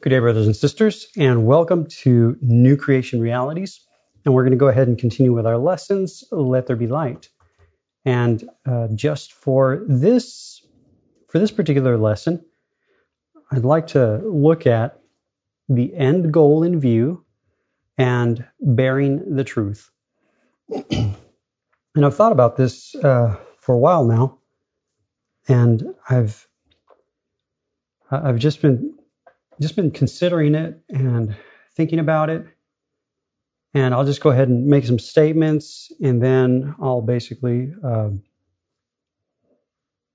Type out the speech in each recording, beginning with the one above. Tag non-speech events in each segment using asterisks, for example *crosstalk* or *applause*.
Good day, brothers and sisters, and welcome to New Creation Realities. And we're going to go ahead and continue with our lessons, Let There Be Light. And uh, just for this, for this particular lesson, I'd like to look at the end goal in view and bearing the truth. and I've thought about this uh, for a while now, and I've I've just been just been considering it and thinking about it. And I'll just go ahead and make some statements, and then I'll basically uh,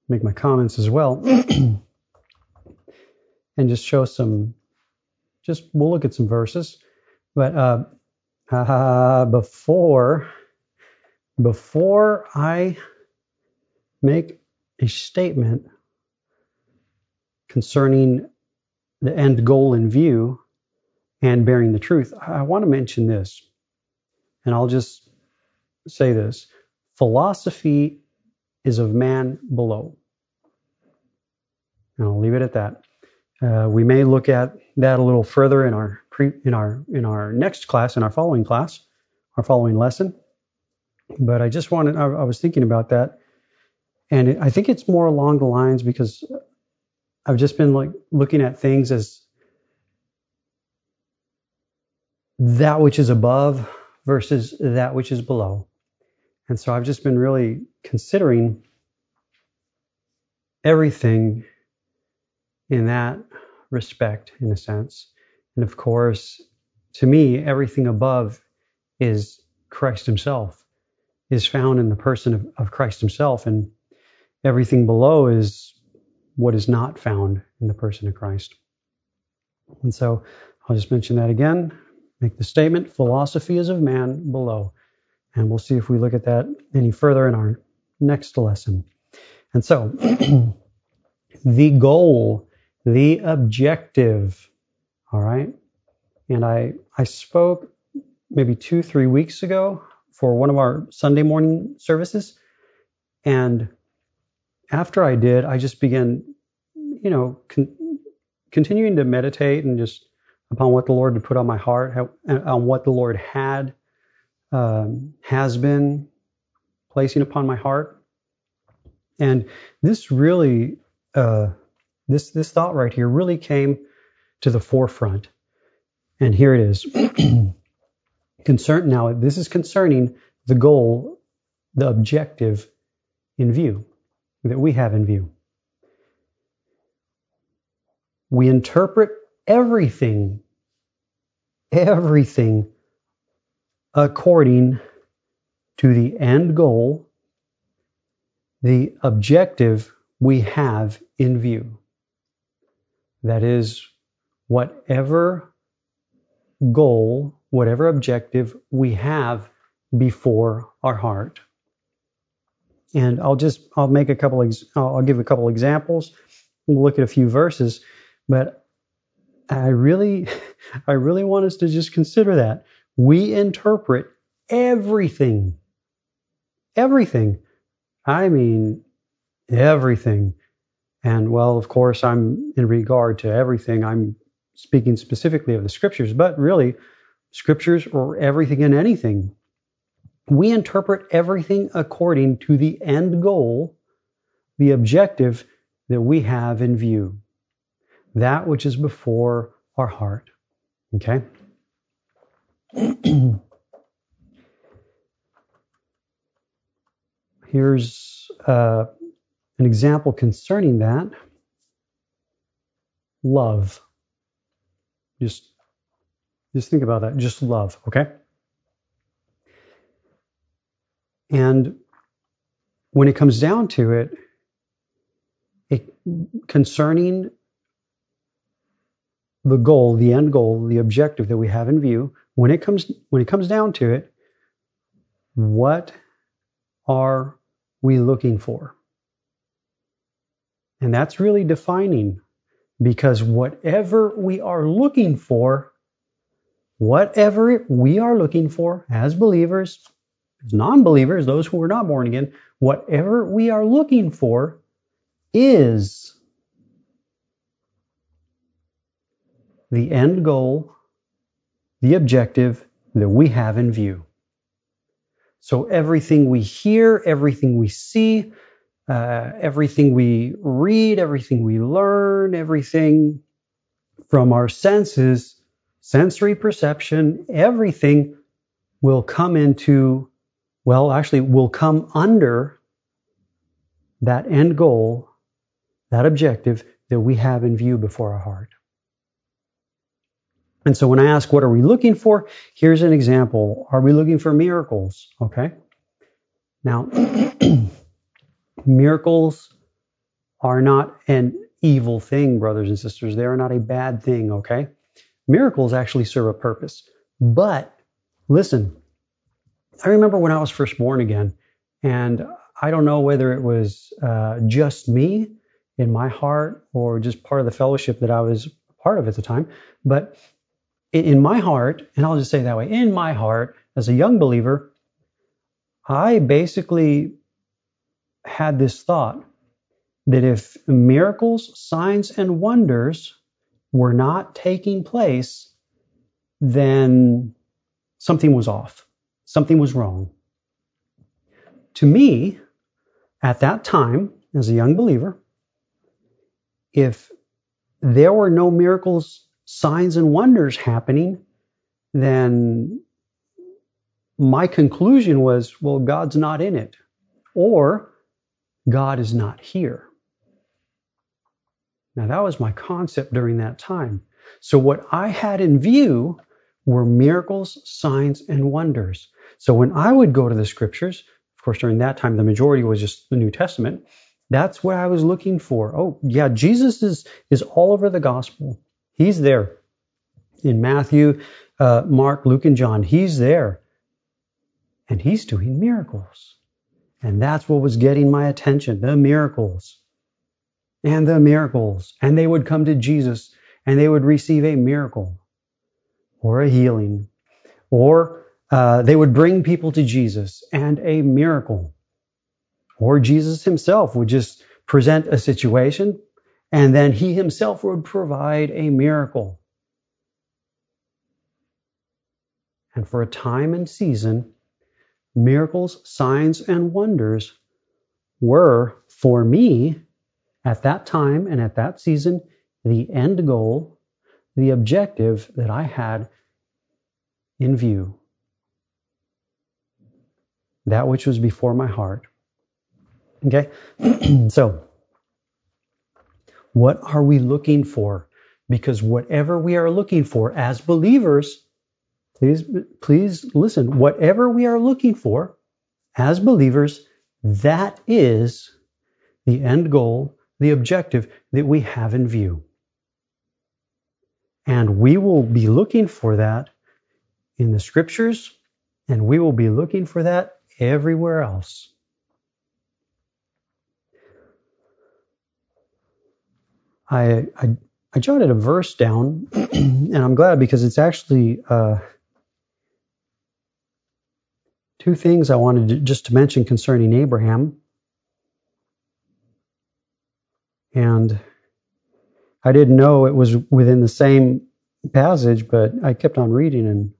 make my comments as well, *clears throat* and just show some. Just we'll look at some verses, but uh, uh, *laughs* before before I make a statement concerning the end goal in view and bearing the truth, I want to mention this. And I'll just say this philosophy is of man below. And I'll leave it at that. Uh, we may look at that a little further in our pre, in our in our next class, in our following class, our following lesson. But I just wanted, I, I was thinking about that, and it, I think it's more along the lines because I've just been like looking at things as that which is above versus that which is below. And so I've just been really considering everything in that respect, in a sense. And of course, to me, everything above is Christ Himself, is found in the person of, of Christ Himself. And everything below is what is not found in the person of Christ. And so I'll just mention that again, make the statement philosophy is of man below. And we'll see if we look at that any further in our next lesson. And so, *clears throat* the goal, the objective, all right? And I, I spoke maybe two, three weeks ago for one of our Sunday morning services. And after I did, I just began, you know, con- continuing to meditate and just upon what the Lord had put on my heart, how, on what the Lord had, um, has been placing upon my heart. And this really, uh, this this thought right here really came to the forefront. And here it is. *clears throat* Concern now. This is concerning the goal, the objective in view that we have in view. We interpret everything, everything according to the end goal, the objective we have in view. That is, whatever goal, whatever objective we have before our heart. And I'll just I'll make a couple ex- I'll give a couple examples. We'll look at a few verses, but I really *laughs* I really want us to just consider that. We interpret everything. Everything. I mean everything. And well of course I'm in regard to everything. I'm speaking specifically of the scriptures but really scriptures or everything and anything we interpret everything according to the end goal, the objective that we have in view, that which is before our heart. Okay? *clears throat* Here's uh, an example concerning that love. Just, just think about that. Just love, okay? And when it comes down to it, it concerning the goal, the end goal, the objective that we have in view, when it comes when it comes down to it, what are we looking for? And that's really defining because whatever we are looking for, whatever we are looking for as believers, non believers, those who are not born again, whatever we are looking for is the end goal, the objective that we have in view. So everything we hear, everything we see, uh, everything we read, everything we learn, everything from our senses, sensory perception, everything will come into, well, actually, will come under that end goal, that objective that we have in view before our heart. And so when I ask, what are we looking for? Here's an example. Are we looking for miracles? Okay. Now, *clears throat* miracles are not an evil thing, brothers and sisters. They are not a bad thing, okay? Miracles actually serve a purpose. But listen, I remember when I was first born again, and I don't know whether it was uh, just me in my heart or just part of the fellowship that I was part of at the time, but in my heart, and I'll just say that way, in my heart, as a young believer, I basically had this thought that if miracles, signs, and wonders were not taking place, then something was off. Something was wrong. To me, at that time, as a young believer, if there were no miracles, signs, and wonders happening, then my conclusion was, well, God's not in it, or God is not here. Now, that was my concept during that time. So, what I had in view were miracles, signs, and wonders. So, when I would go to the scriptures, of course, during that time, the majority was just the New Testament. That's what I was looking for. Oh, yeah, Jesus is, is all over the gospel. He's there in Matthew, uh, Mark, Luke, and John. He's there. And he's doing miracles. And that's what was getting my attention the miracles and the miracles. And they would come to Jesus and they would receive a miracle or a healing, or uh, they would bring people to Jesus and a miracle. Or Jesus himself would just present a situation and then he himself would provide a miracle. And for a time and season, miracles, signs, and wonders were, for me, at that time and at that season, the end goal, the objective that I had in view. That which was before my heart. Okay? *clears throat* so, what are we looking for? Because whatever we are looking for as believers, please, please listen, whatever we are looking for as believers, that is the end goal, the objective that we have in view. And we will be looking for that in the scriptures, and we will be looking for that everywhere else. I, I, I jotted a verse down, *clears throat* and I'm glad because it's actually uh, two things I wanted to, just to mention concerning Abraham. And I didn't know it was within the same passage, but I kept on reading and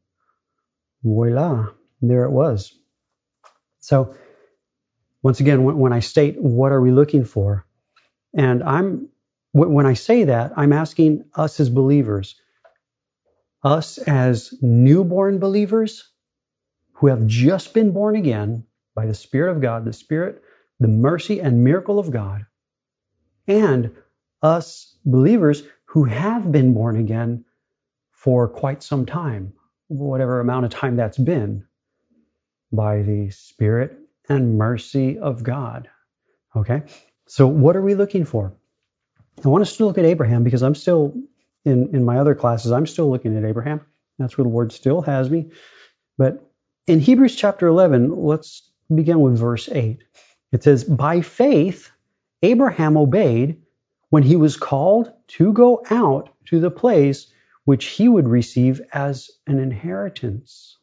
voila, there it was. So, once again, when I state what are we looking for, and I'm when I say that, I'm asking us as believers, us as newborn believers who have just been born again by the Spirit of God, the Spirit, the mercy and miracle of God, and us believers who have been born again for quite some time, whatever amount of time that's been, by the Spirit and mercy of God. Okay? So, what are we looking for? I want us to look at Abraham because I'm still, in, in my other classes, I'm still looking at Abraham. That's where the Lord still has me. But in Hebrews chapter 11, let's begin with verse 8. It says, By faith, Abraham obeyed when he was called to go out to the place which he would receive as an inheritance.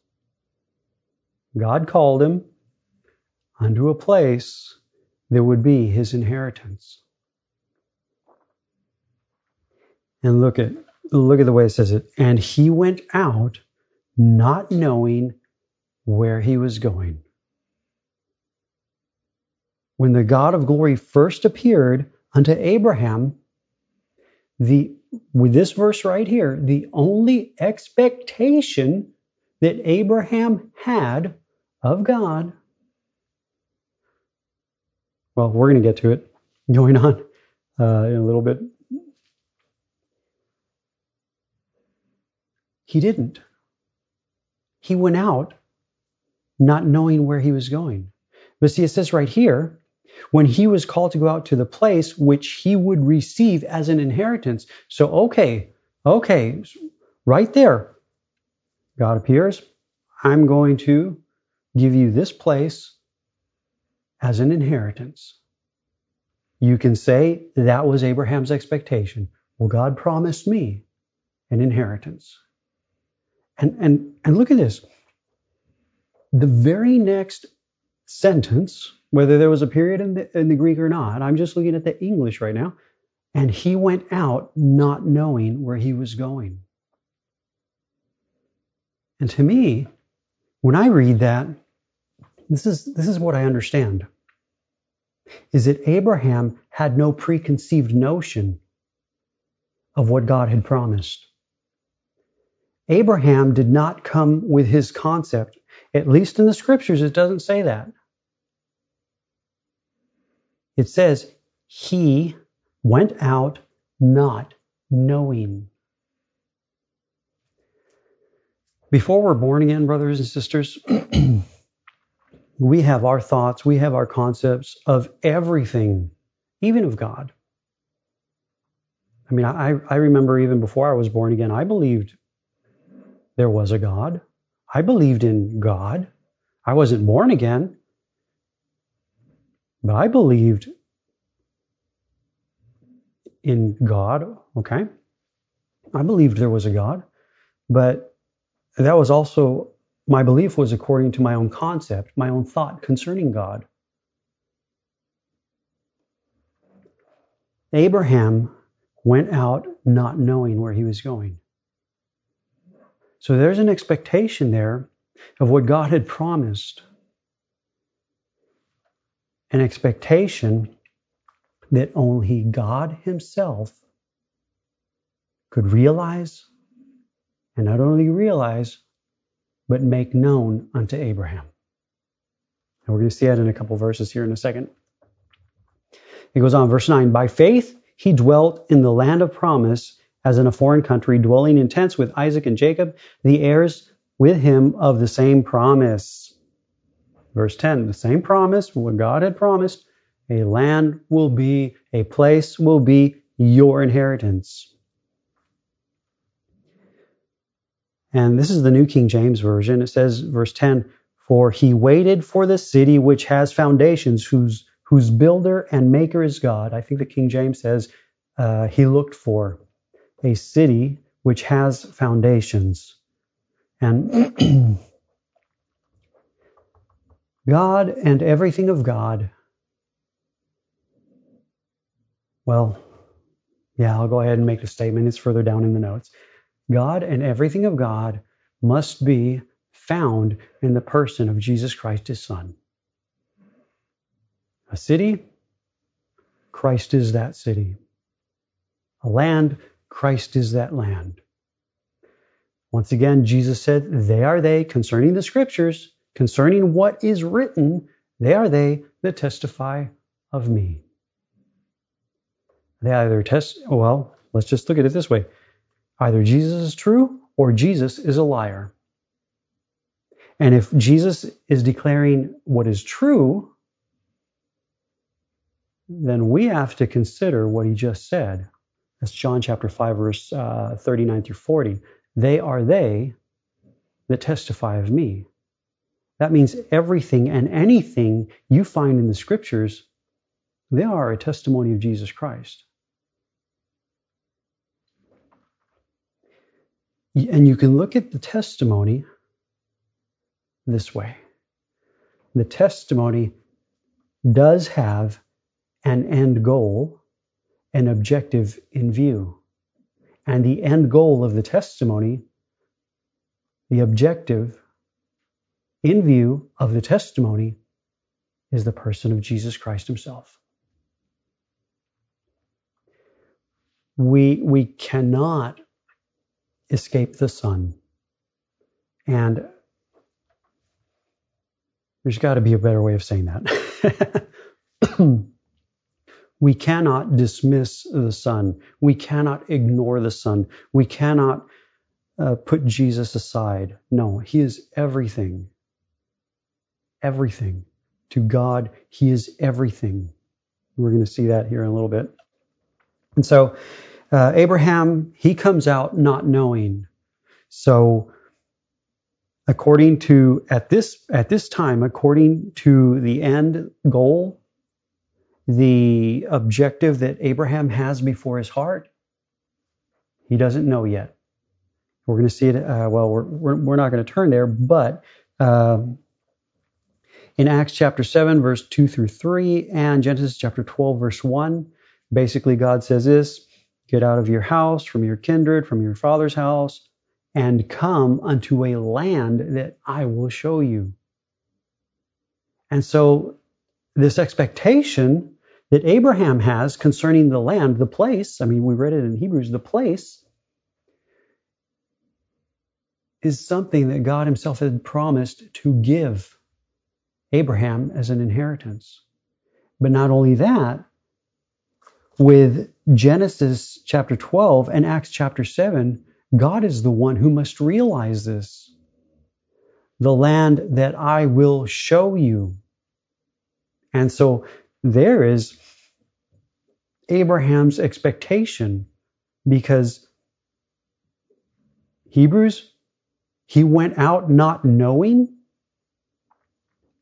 God called him unto a place that would be his inheritance. And look at look at the way it says it. And he went out not knowing where he was going. When the God of glory first appeared unto Abraham, the with this verse right here, the only expectation that Abraham had of God. Well, we're going to get to it going on uh, in a little bit. He didn't. He went out not knowing where he was going. But see, it says right here, when he was called to go out to the place which he would receive as an inheritance. So, okay, okay, right there, God appears. I'm going to give you this place as an inheritance. You can say that was Abraham's expectation. Well, God promised me an inheritance. And, and, and look at this. The very next sentence, whether there was a period in the, in the Greek or not, I'm just looking at the English right now. And he went out not knowing where he was going. And to me, when I read that, this is, this is what I understand. Is that Abraham had no preconceived notion of what God had promised. Abraham did not come with his concept. At least in the scriptures, it doesn't say that. It says, he went out not knowing. Before we're born again, brothers and sisters, *clears throat* we have our thoughts, we have our concepts of everything, even of God. I mean, I, I remember even before I was born again, I believed there was a God. I believed in God. I wasn't born again, but I believed in God, okay? I believed there was a God, but that was also my belief was according to my own concept, my own thought concerning God. Abraham went out not knowing where he was going. So there's an expectation there of what God had promised. An expectation that only God Himself could realize and not only realize, but make known unto Abraham. And we're going to see that in a couple verses here in a second. It goes on, verse 9 By faith he dwelt in the land of promise as in a foreign country, dwelling in tents with Isaac and Jacob, the heirs with him of the same promise. Verse 10 The same promise, what God had promised, a land will be, a place will be your inheritance. And this is the New King James Version. It says, verse 10, For he waited for the city which has foundations, whose, whose builder and maker is God. I think the King James says, uh, He looked for a city which has foundations. And *clears throat* God and everything of God. Well, yeah, I'll go ahead and make the statement. It's further down in the notes. God and everything of God must be found in the person of Jesus Christ, his Son. A city, Christ is that city. A land, Christ is that land. Once again, Jesus said, They are they concerning the scriptures, concerning what is written, they are they that testify of me. They either test, well, let's just look at it this way Either Jesus is true or Jesus is a liar. And if Jesus is declaring what is true, then we have to consider what he just said. That's John chapter 5, verse uh, 39 through 40. They are they that testify of me. That means everything and anything you find in the scriptures, they are a testimony of Jesus Christ. And you can look at the testimony this way the testimony does have an end goal, an objective in view. And the end goal of the testimony, the objective in view of the testimony, is the person of Jesus Christ himself. We, we cannot escape the Son. And there's got to be a better way of saying that. *laughs* we cannot dismiss the Son. We cannot ignore the Son. We cannot uh, put Jesus aside. No, He is everything. Everything. To God, He is everything. We're going to see that here in a little bit. And so, uh, Abraham, he comes out not knowing. So, according to at this at this time, according to the end goal, the objective that Abraham has before his heart, he doesn't know yet. We're going to see it. Uh, well, we're, we're, not going to turn there, but um, in Acts chapter 7, verse 2 through 3, and Genesis chapter 12, verse 1, basically God says this Get out of your house, from your kindred, from your father's house, and come unto a land that I will show you. And so, this expectation that Abraham has concerning the land, the place, I mean, we read it in Hebrews, the place, is something that God Himself had promised to give Abraham as an inheritance. But not only that, with Genesis chapter 12 and Acts chapter 7, God is the one who must realize this. The land that I will show you. And so there is Abraham's expectation because Hebrews, he went out not knowing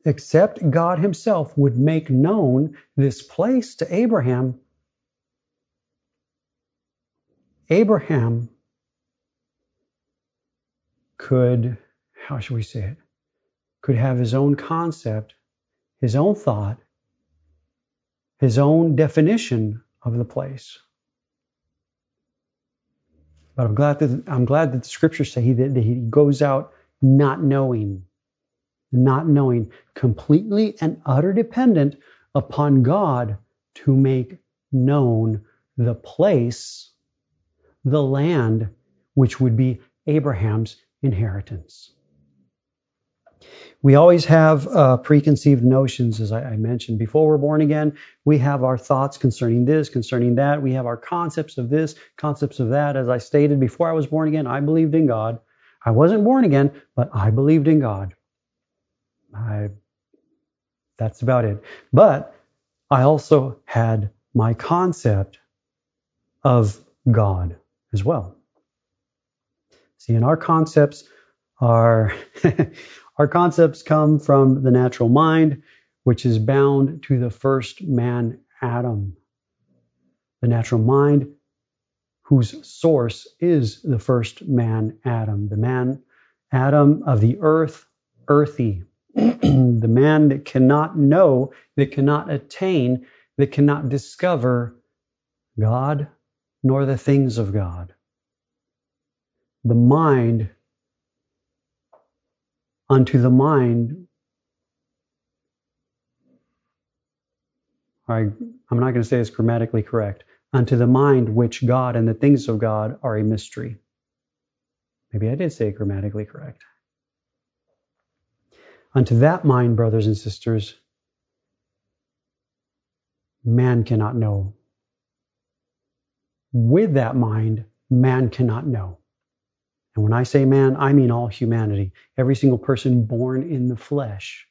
except God Himself would make known this place to Abraham. Abraham could, how should we say it, could have his own concept, his own thought, his own definition of the place. But I'm glad that I'm glad that the scriptures say that he goes out not knowing not knowing, completely and utter dependent upon God to make known the place, the land, which would be Abraham's inheritance. We always have uh, preconceived notions, as I, I, mentioned. Before we're born again, we have our thoughts concerning this, concerning that. We have our concepts of this, concepts of that. As I stated before I was born again, I believed in God. I wasn't born again, but I believed in God. I, that's about it. But I also had my concept of God as well. See, and our concepts are, *laughs* our concepts come from the natural mind, which is bound to the first man, Adam. The natural mind, whose source is the first man, Adam. The man, Adam of the earth, earthy. *clears throat* the man that cannot know, that cannot attain, that cannot discover God nor the things of God. The mind, unto the mind, I, I'm not going to say it's grammatically correct, unto the mind which God and the things of God are a mystery. Maybe I did say it grammatically correct. Unto that mind, brothers and sisters, man cannot know. With that mind, man cannot know. And when I say man, I mean all humanity. Every single person born in the flesh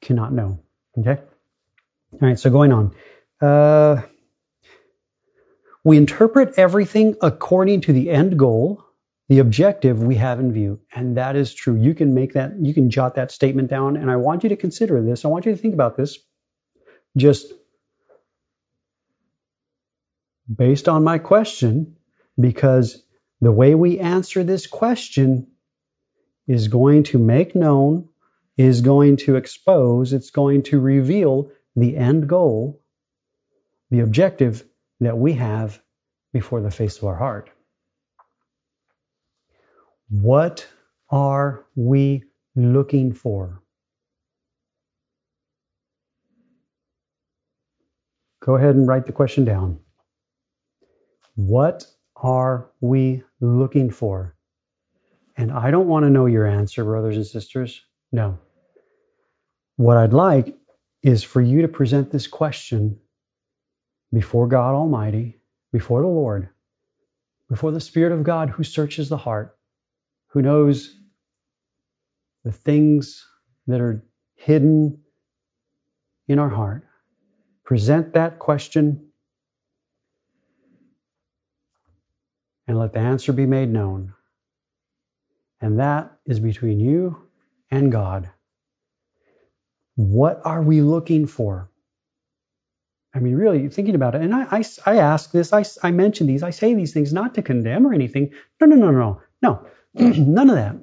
cannot know. Okay? All right, so going on. Uh, we interpret everything according to the end goal the objective we have in view. And that is true. You can make that, you can jot that statement down. And I want you to consider this. I want you to think about this just based on my question, because the way we answer this question is going to make known, is going to expose, it's going to reveal the end goal, the objective that we have before the face of our heart. What are we looking for? Go ahead and write the question down. What are we looking for? And I don't want to know your answer, brothers and sisters. No. What I'd like is for you to present this question before God Almighty, before the Lord, before the Spirit of God who searches the heart, who knows the things that are hidden in our heart. Present that question and let the answer be made known. And that is between you and God. What are we looking for? I mean, really thinking about it. And I, I, I ask this, I, I mention these, I say these things not to condemn or anything. No, no, no, no, no, *clears throat* none of that.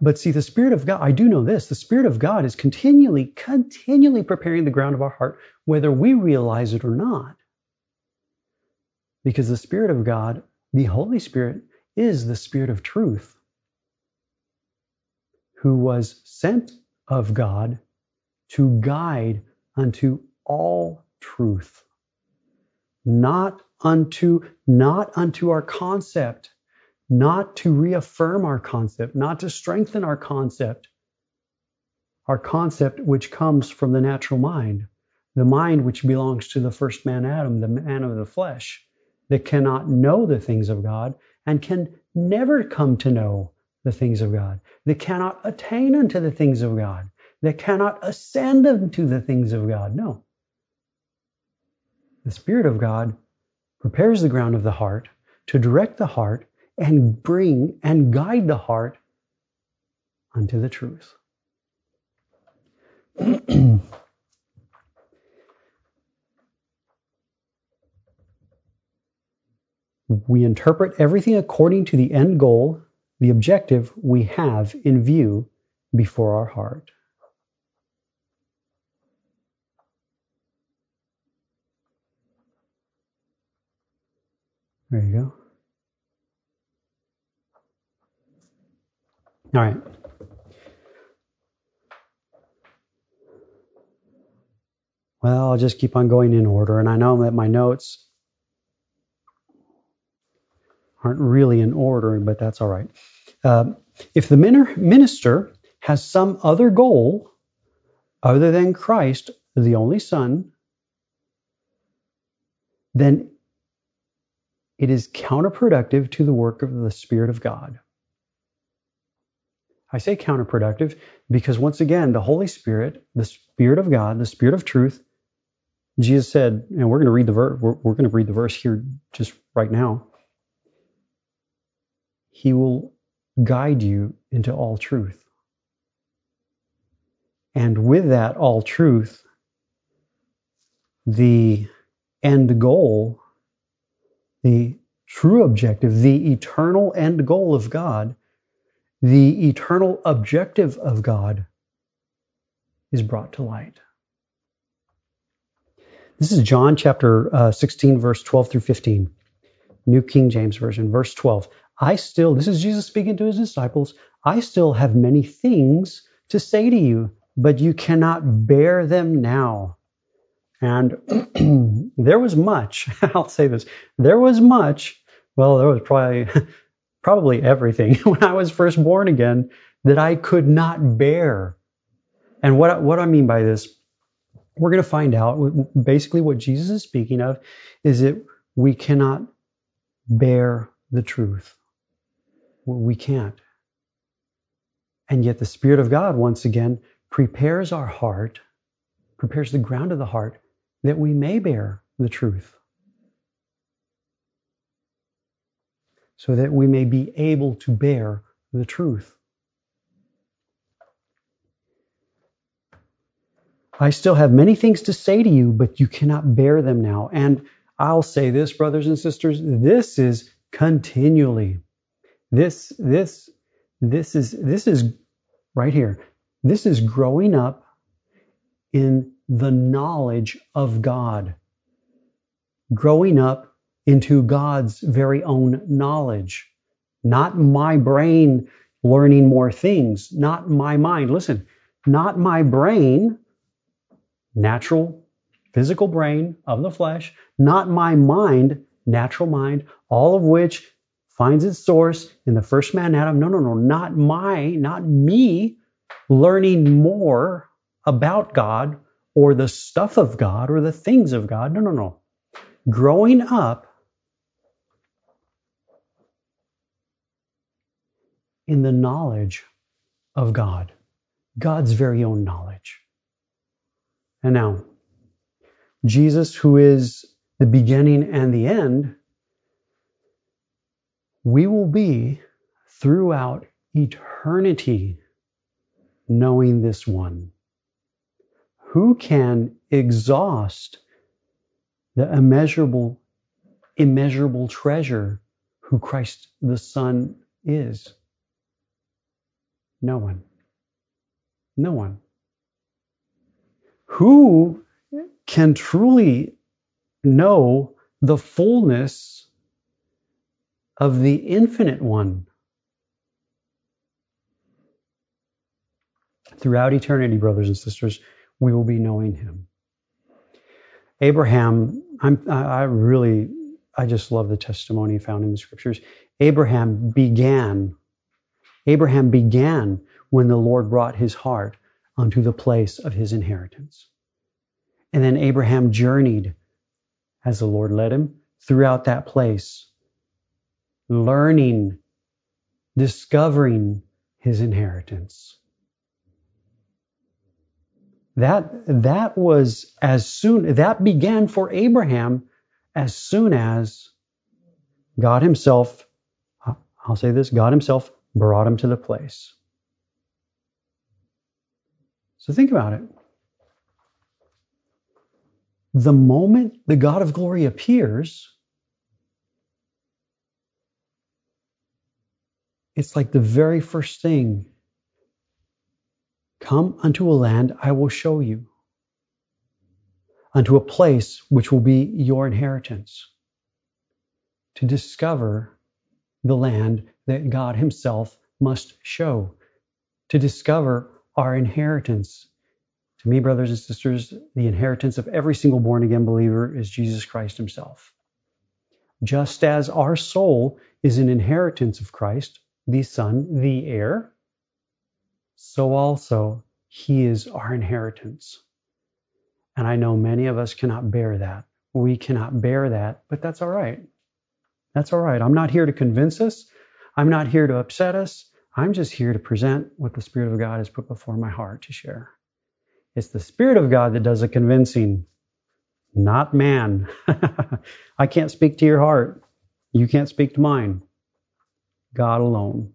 But see, the Spirit of God, I do know this, the Spirit of God is continually, continually preparing the ground of our heart, whether we realize it or not. Because the Spirit of God, the Holy Spirit, is the Spirit of truth, who was sent of God to guide unto all truth, not unto, not unto our concept, not to reaffirm our concept, not to strengthen our concept, our concept which comes from the natural mind, the mind which belongs to the first man Adam, the man of the flesh, that cannot know the things of God and can never come to know the things of God, that cannot attain unto the things of God, that cannot ascend unto the things of God. No. The Spirit of God prepares the ground of the heart to direct the heart and bring and guide the heart unto the truth. *clears throat* we interpret everything according to the end goal, the objective we have in view before our heart. There you go. All right. Well, I'll just keep on going in order. And I know that my notes aren't really in order, but that's all right. Uh, if the minister has some other goal other than Christ, the only Son, then it is counterproductive to the work of the Spirit of God. I say counterproductive because once again, the Holy Spirit, the Spirit of God, the Spirit of truth, Jesus said, and we're going to read the verse. We're, we're going to read the verse here just right now. He will guide you into all truth. And with that all truth, the end goal, the true objective, the eternal end goal of God the eternal objective of God is brought to light. This is John chapter uh, 16, verse 12 through 15, New King James Version, verse 12. I still, this is Jesus speaking to his disciples, I still have many things to say to you, but you cannot bear them now. And *clears throat* there was much, *laughs* I'll say this, there was much, well, there was probably *laughs* probably everything *laughs* when I was first born again that I could not bear. And what, what I mean by this, we're going to find out basically what Jesus is speaking of is that we cannot bear the truth. We can't. And yet the Spirit of God, once again, prepares our heart, prepares the ground of the heart that we may bear the truth. so that we may be able to bear the truth. I still have many things to say to you, but you cannot bear them now. And I'll say this, brothers and sisters, this is continually. This, this, this is, this is right here. This is growing up in the knowledge of God. Growing up into God's very own knowledge. not my brain learning more things, not my mind. Listen, not my brain, natural, physical brain of the flesh, not my mind, natural mind, all of which finds its source in the first man Adam. No, no, no, not my, not me learning more about God or the stuff of God or the things of God. No, no, no. Growing up in the knowledge of God, God's very own knowledge. And now, Jesus, who is the beginning and the end, we will be throughout eternity knowing this one. Who can exhaust the immeasurable, immeasurable treasure who Christ the Son is? No one. No one. Who can truly know the fullness of the infinite one? Throughout eternity, brothers and sisters, we will be knowing him. Abraham, I'm, I really, I just love the testimony found in the scriptures. Abraham began Abraham began when the Lord brought his heart unto the place of his inheritance. And then Abraham journeyed as the Lord led him throughout that place, learning, discovering his inheritance. That, that was as soon, that began for Abraham as soon as God Himself, I'll say this, God Himself brought him to the place. So think about it. The moment the God of glory appears, it's like the very first thing Come unto a land I will show you, unto a place which will be your inheritance, to discover the land that God Himself must show to discover our inheritance. To me, brothers and sisters, the inheritance of every single born again believer is Jesus Christ Himself. Just as our soul is an inheritance of Christ, the Son, the heir, so also He is our inheritance. And I know many of us cannot bear that. We cannot bear that, but that's all right. That's all right. I'm not here to convince us. I'm not here to upset us. I'm just here to present what the Spirit of God has put before my heart to share. It's the Spirit of God that does the convincing, not man. *laughs* I can't speak to your heart. You can't speak to mine. God alone.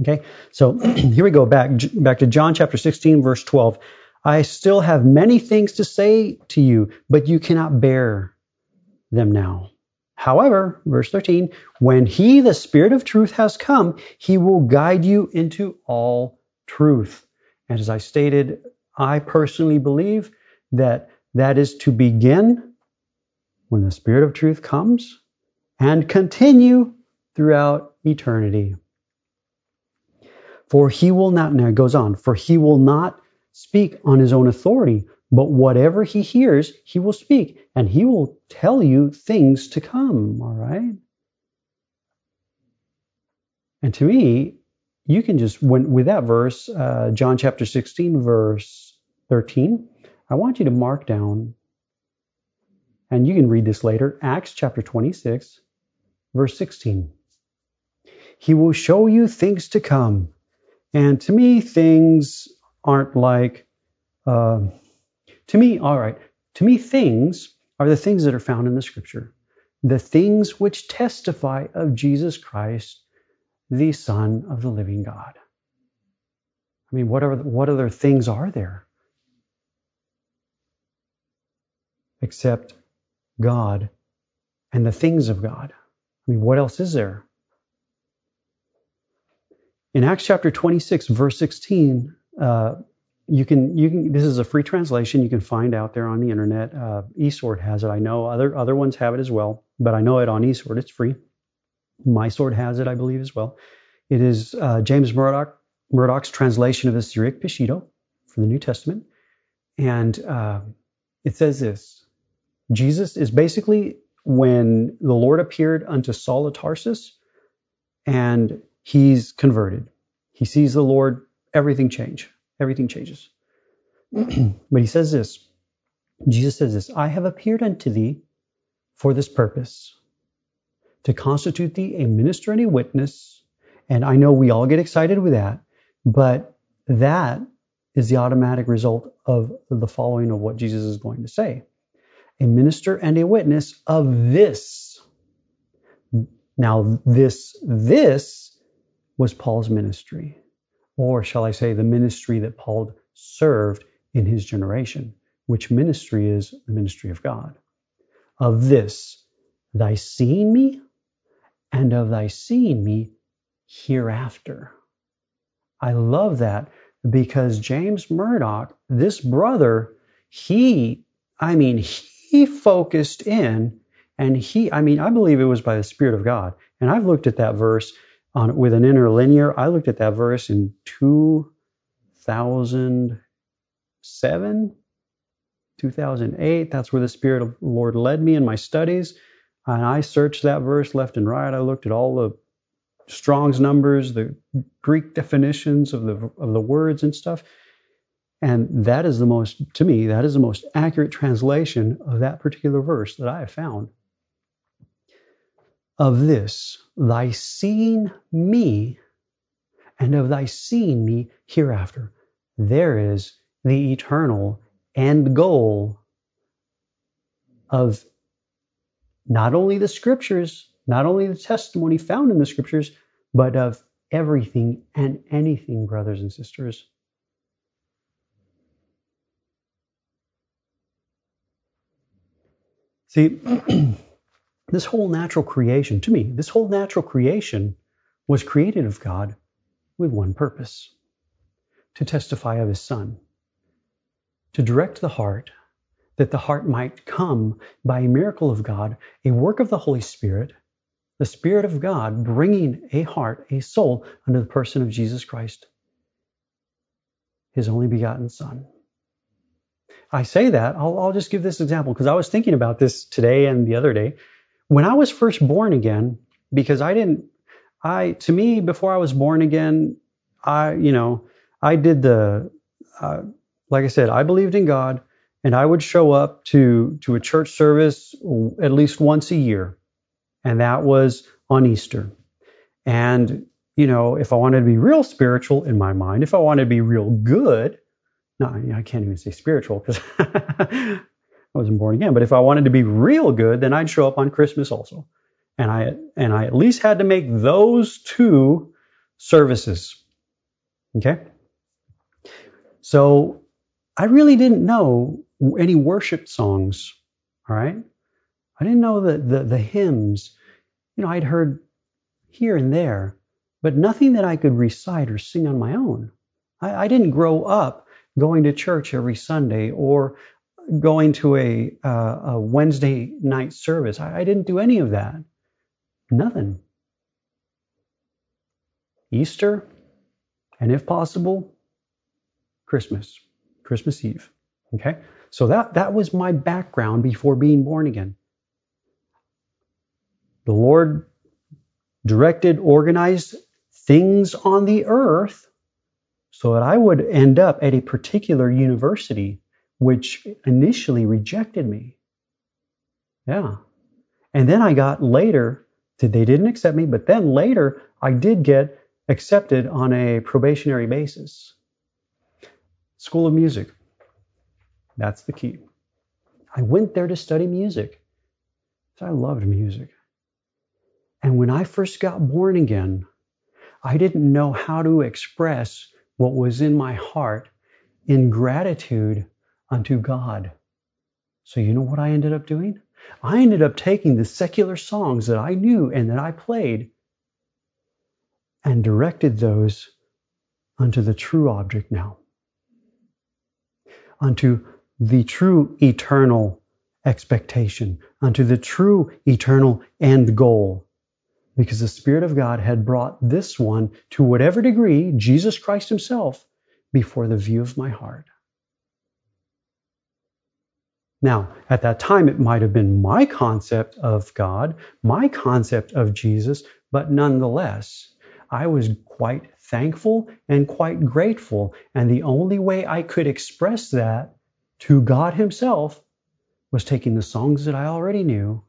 Okay, so *clears throat* here we go back back to John chapter 16, verse 12. I still have many things to say to you, but you cannot bear them now. However, verse 13, when he, the Spirit of truth, has come, he will guide you into all truth. And as I stated, I personally believe that that is to begin when the Spirit of truth comes and continue throughout eternity. For he will not, now it goes on, for he will not speak on his own authority, but whatever he hears, he will speak, and he will tell you things to come. All right? And to me, you can just, when, with that verse, uh, John chapter 16, verse 13, I want you to mark down, and you can read this later, Acts chapter 26, verse 16. He will show you things to come. And to me, things aren't like, uh, to me, all right, to me, things are the things that are found in the scripture, the things which testify of Jesus Christ, the Son of the living God. I mean, what, are, what other things are there? Except God and the things of God. I mean, what else is there? In Acts chapter 26, verse 16, uh, you can you can this is a free translation. You can find out there on the internet. Uh, eSword has it. I know other other ones have it as well but i know it on eSword. It's free. MySword has it, I believe, as well. It is uh, James Murdock, Murdock's translation of the Syriac Peshitta for the New Testament. And uh, it says this Jesus is basically when the Lord appeared unto Saul of Tarsus and he's converted. He sees the Lord, everything change. Everything changes. *clears throat* but he says this Jesus says this I have appeared unto thee for this purpose, to constitute thee a minister and a witness. And I know we all get excited with that, but that is the automatic result of the following of what Jesus is going to say a minister and a witness of this. Now, this, this was Paul's ministry, or shall I say, the ministry that Paul served in his generation, which ministry is the ministry of God. Of this, thy seeing me, and of thy seeing me hereafter. I love that because James Murdock, this brother, he, I mean, he focused in and he, I mean, I believe it was by the Spirit of God. And I've looked at that verse on with an interlinear. I looked at that verse in 2007, 2008. That's where the Spirit of the Lord led me in my studies. And I searched that verse left and right. I looked at all the Strong's numbers, the Greek definitions of the of the words and stuff. And that is the most, to me, that is the most accurate translation of that particular verse that I have found. Of this, thy seeing me, and of thy seeing me hereafter. There is the eternal end goal of not only the scriptures, not only the testimony found in the scriptures, but of everything and anything, brothers and sisters. See, *clears throat* this whole natural creation, to me, this whole natural creation was created of God with one purpose to testify of his Son, to direct the heart, that the heart might come by a miracle of God, a work of the Holy Spirit, the Spirit of God bringing a heart, a soul, under the person of Jesus Christ, his only begotten Son. I say that, I'll, I'll just give this example because I was thinking about this today and the other day. When I was first born again, because I didn't, I, to me, before I was born again, I, you know, I did the, uh, like I said, I believed in God and I would show up to, to a church service at least once a year and that was on Easter. And, you know, if I wanted to be real spiritual in my mind, if I wanted to be real good, no, I can't even say spiritual because *laughs* I wasn't born again, but if I wanted to be real good, then I'd show up on Christmas also. And I, and I at least had to make those two services. Okay? So I really didn't know any worship songs. All right? I didn't know the, the, the hymns. You know, I'd heard here and there, but nothing that I could recite or sing on my own. I, I didn't grow up going to church every Sunday or going to a, uh, a Wednesday night service. I, I didn't do any of that. Nothing. Easter, and if possible, Christmas, Christmas Eve. Okay? So that, that was my background before being born again. The Lord directed, organized things on the earth so that I would end up at a particular university which initially rejected me. Yeah. And then I got later, they didn't accept me, but then later I did get accepted on a probationary basis. School of Music. That's the key. I went there to study music. I loved music. And when I first got born again, I didn't know how to express what was in my heart in gratitude unto God. So, you know what I ended up doing? I ended up taking the secular songs that I knew and that I played and directed those unto the true object now, unto the true eternal expectation, unto the true eternal end goal because the Spirit of God had brought this one to whatever degree, Jesus Christ Himself, before the view of my heart. Now, at that time, it might have been my concept of God, my concept of Jesus, but nonetheless, I was quite thankful and quite grateful. And the only way I could express that to God Himself was taking the songs that I already knew,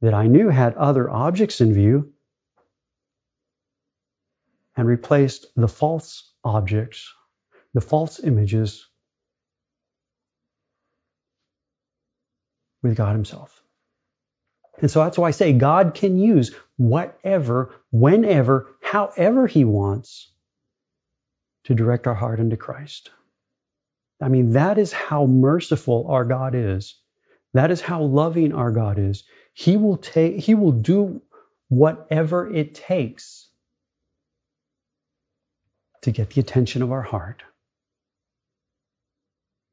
that I knew had other objects in view, and replaced the false objects, the false images with God Himself. And so that's why I say God can use whatever, whenever, however He wants to direct our heart into Christ. I mean, that is how merciful our God is. That is how loving our God is. He will take, He will do whatever it takes to get the attention of our heart.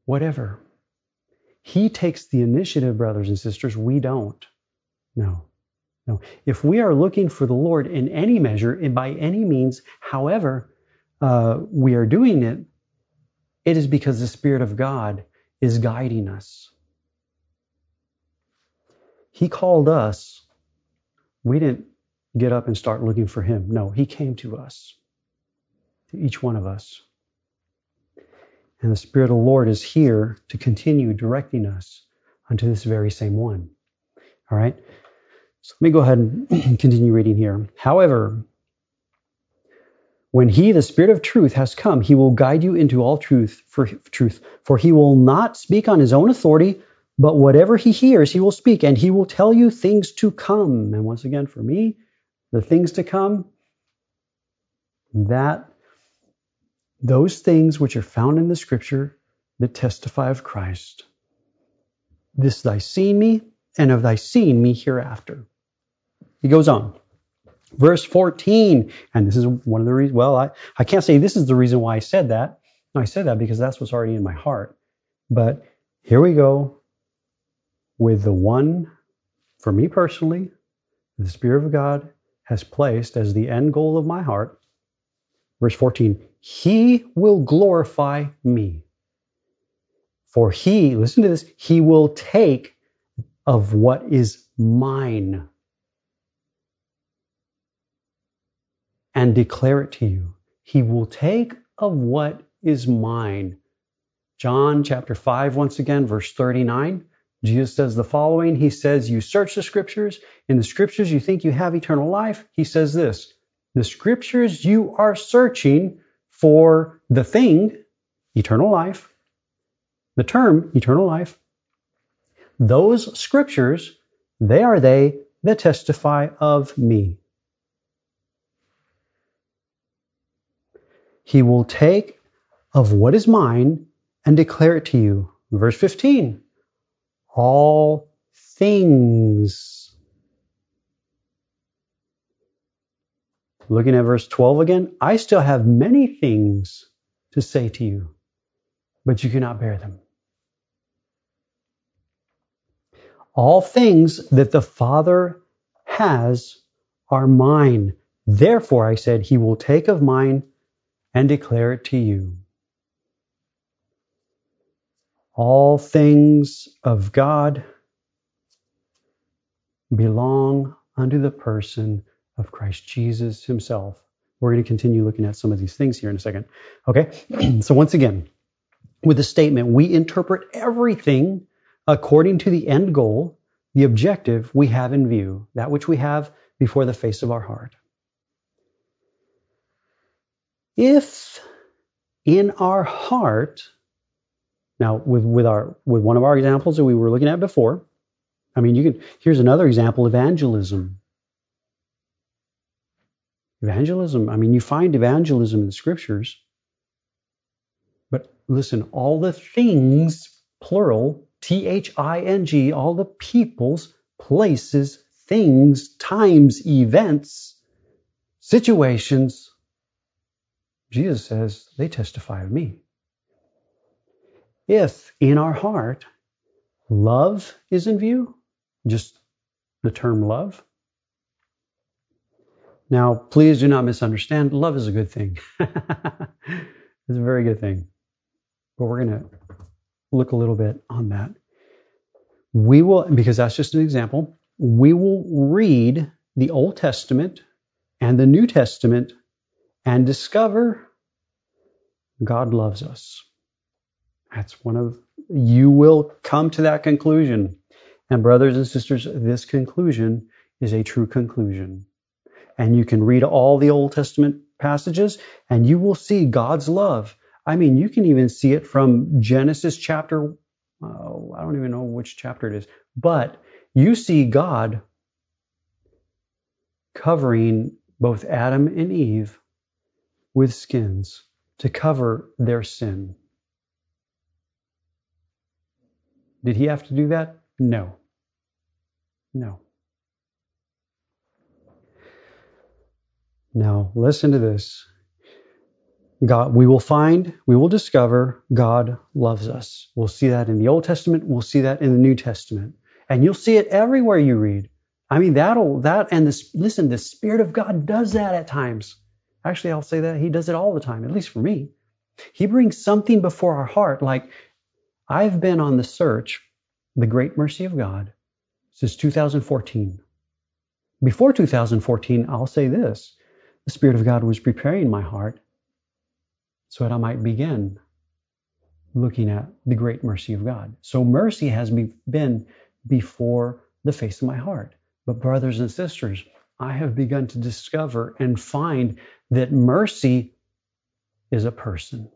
Whatever. He takes the initiative, brothers and sisters. We don't. No. No. If we are looking for the Lord in any measure and by any means, however uh, we are doing it, it is because the Spirit of God is guiding us. He called us. We didn't get up and start looking for Him. No, He came to us, to each one of us. And the Spirit of the Lord is here to continue directing us unto this very same one. All right? So let me go ahead and *clears throat* continue reading here. However, when he, the Spirit of truth, has come, he will guide you into all truth for truth. For he will not speak on his own authority, but whatever he hears, he will speak, and he will tell you things to come. And once again, for me, the things to come, that those things which are found in the scripture that testify of Christ. This thy seen me, and of thy seeing me hereafter. He goes on. Verse 14, and this is one of the reasons, well, I, I can't say this is the reason why I said that. I said that because that's what's already in my heart. But here we go with the one, for me personally, the Spirit of God has placed as the end goal of my heart. Verse 14, He will glorify me. For He, listen to this, He will take of what is mine and declare it to you. He will take of what is mine. John chapter 5, once again, verse 39. Jesus says the following He says, You search the scriptures. In the scriptures, you think you have eternal life. He says this The scriptures you are searching for the thing, eternal life, the term, eternal life, those scriptures, they are they that testify of me. He will take of what is mine and declare it to you. Verse 15. All things. Looking at verse 12 again, I still have many things to say to you, but you cannot bear them. All things that the Father has are mine. Therefore, I said, He will take of mine and declare it to you. All things of God belong unto the person of Christ Jesus himself. We're going to continue looking at some of these things here in a second. Okay? *clears throat* so, once again, with the statement, we interpret everything according to the end goal, the objective we have in view, that which we have before the face of our heart. If in our heart, now with, with our with one of our examples that we were looking at before, I mean you can here's another example, evangelism. Evangelism, I mean you find evangelism in the scriptures. But listen, all the things, plural, T H I N G, all the peoples, places, things, times, events, situations Jesus says, they testify of me. If in our heart love is in view, just the term love, Now, please do not misunderstand. Love is a good thing. *laughs* it's a very good thing. But we're going to look a little bit on that. We will, because that's just an example, we will read the Old Testament and the New Testament and discover God loves us. That's one of, you will come to that conclusion. And brothers and sisters, this conclusion is a true conclusion. And you can read all the Old Testament passages and you will see God's love. I mean, you can even see it from Genesis chapter, oh, I don't even know which chapter it is, but you see God covering both Adam and Eve with skins to cover their sin. Did he have to do that? No. No. Now, listen to this. God, we will find, we will discover God loves us. We'll see that in the Old Testament. We'll see that in the New Testament. And you'll see it everywhere you read. I mean, that'll, that, and this, listen, the Spirit of God does that at times. Actually, I'll say that He does it all the time, at least for me. He brings something before our heart, like, I've been on the search, the great mercy of God, since 2014. Before 2014, I'll say this the Spirit of God was preparing my heart so that I might begin looking at the great mercy of God. So mercy has been before the face of my heart. But, brothers and sisters, I have begun to discover and find that mercy is a person.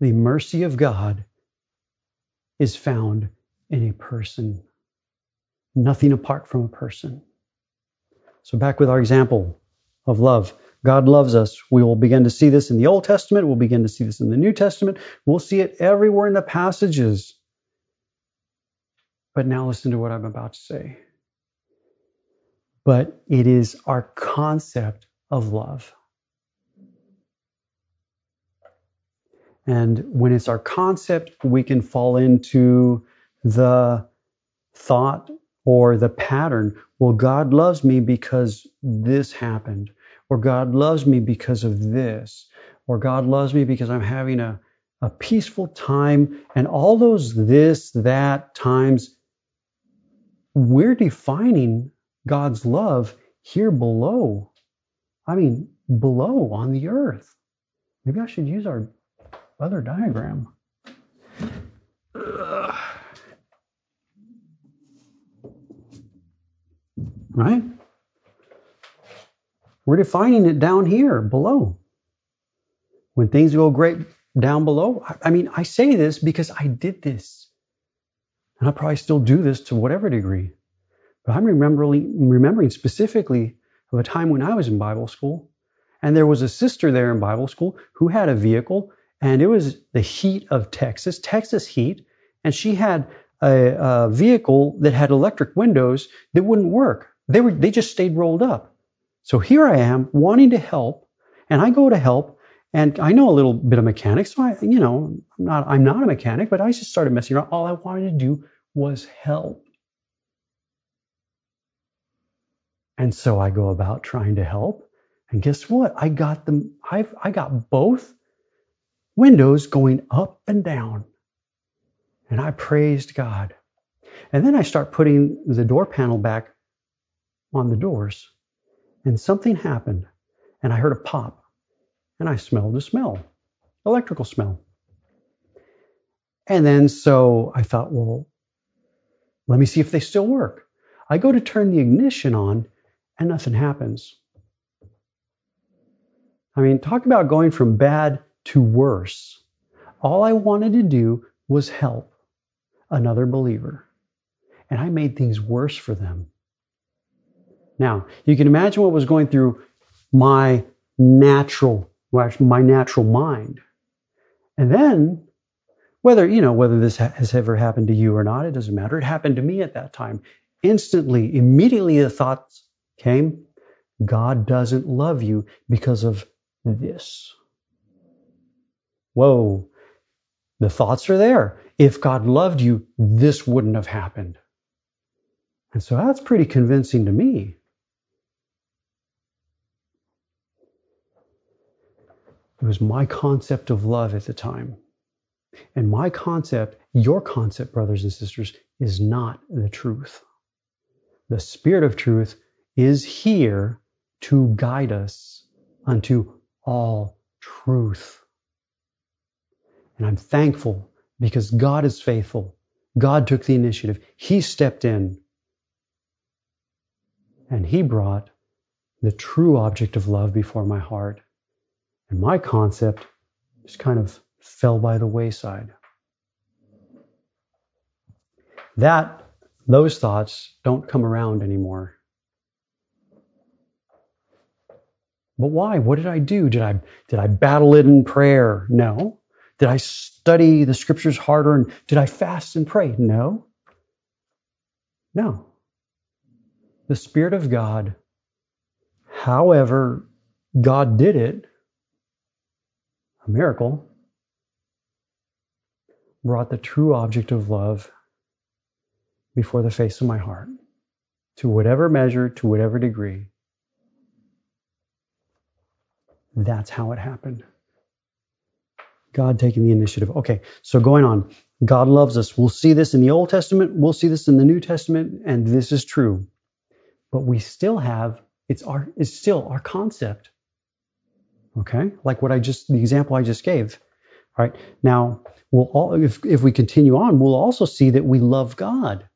The mercy of God is found in a person, nothing apart from a person. So, back with our example of love. God loves us. We will begin to see this in the Old Testament. We'll begin to see this in the New Testament. We'll see it everywhere in the passages. But now listen to what I'm about to say. But it is our concept of love. And when it's our concept, we can fall into the thought or the pattern. Well, God loves me because this happened, or God loves me because of this, or God loves me because I'm having a, a peaceful time, and all those this, that times, we're defining God's love here below. I mean, below on the earth. Maybe I should use our other diagram. Ugh. Right? We're defining it down here below. When things go great down below, I mean, I say this because I did this. And I probably still do this to whatever degree. But I'm remembering, remembering specifically of a time when I was in Bible school, and there was a sister there in Bible school who had a vehicle, and it was the heat of Texas, Texas heat, and she had a, a vehicle that had electric windows that wouldn't work. They were they just stayed rolled up. So here I am wanting to help, and I go to help, and I know a little bit of mechanics, so I, you know, I'm not I'm not a mechanic, but I just started messing around. All I wanted to do was help. And so I go about trying to help. And guess what? I got them, I've, I got both windows going up and down. And I praised God. And then I start putting the door panel back on the doors. And something happened. And I heard a pop. And I smelled a smell, electrical smell. And then so I thought, well, let me see if they still work. I go to turn the ignition on and nothing happens. I mean, talk about going from bad to worse. All I wanted to do was help another believer. And I made things worse for them. Now, you can imagine what was going through my natural, my natural mind. And then, whether, you know, whether this has ever happened to you or not, it doesn't matter. It happened to me at that time. Instantly, immediately the thoughts came, God doesn't love you because of this. Whoa, the thoughts are there. If God loved you, this wouldn't have happened. And so that's pretty convincing to me. It was my concept of love at the time. And my concept, your concept, brothers and sisters, is not the truth. The Spirit of truth is here to guide us unto all truth. And I'm thankful because God is faithful. God took the initiative. He stepped in. And He brought the true object of love before my heart. And my concept just kind of fell by the wayside. That, those thoughts don't come around anymore. But why? What did I do? Did I did I battle it in prayer? No. Did I study the scriptures harder and did I fast and pray? No. No. The Spirit of God, however God did it, a miracle, brought the true object of love before the face of my heart, to whatever measure, to whatever degree. That's how it happened. God taking the initiative. Okay, so going on. God loves us. We'll see this in the Old Testament, we'll see this in the New Testament, and this is true. But we still have it's our it's still our concept. Okay? Like what I just the example I just gave. All right. Now, we'll all if if we continue on, we'll also see that we love God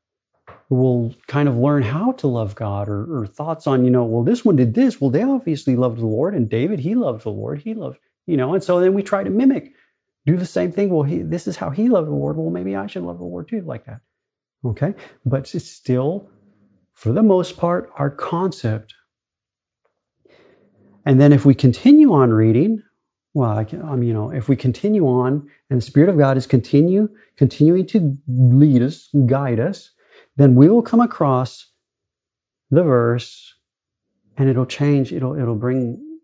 We'll kind of learn how to love God or, or, thoughts on, you know, well, this one did this. Well, they obviously loved the Lord, and David, he loved the Lord. He loved, you know, and so then we try to mimic, do the same thing. Well, he, this is how he loved the Lord. Well, maybe I should love the Lord too, like that. Okay. But it's still, for the most part, our concept. And then if we continue on reading, well, I can, um, you know, if we continue on and the Spirit of God is continue, continuing to lead us, guide us, then we will come across the verse and it'll change, it'll, it'll bring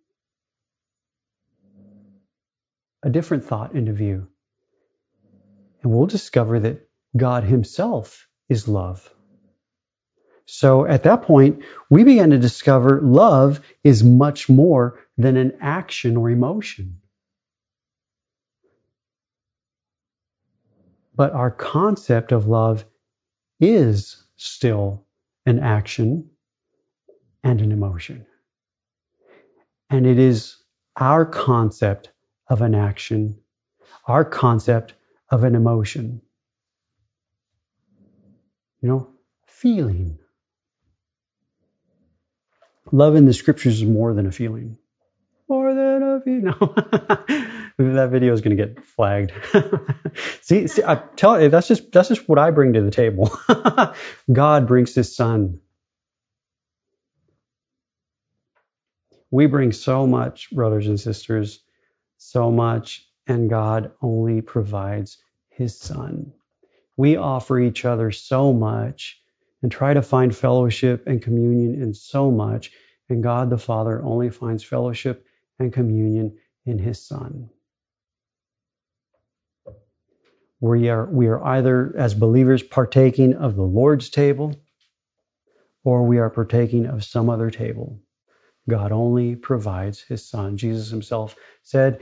a different thought into view. And we'll discover that God Himself is love. So at that point, we begin to discover love is much more than an action or emotion. But our concept of love is still an action and an emotion. And it is our concept of an action, our concept of an emotion. You know, feeling. Love in the scriptures is more than a feeling. More than a feeling. No. *laughs* that video is going to get flagged. *laughs* see, see, I tell you, that's just that's just what I bring to the table. *laughs* God brings His Son. We bring so much, brothers and sisters, so much, and God only provides His Son. We offer each other so much and try to find fellowship and communion in so much, and God the Father only finds fellowship and communion in His Son we are, we are either, as believers, partaking of the Lord's table or we are partaking of some other table. God only provides his Son. Jesus himself said,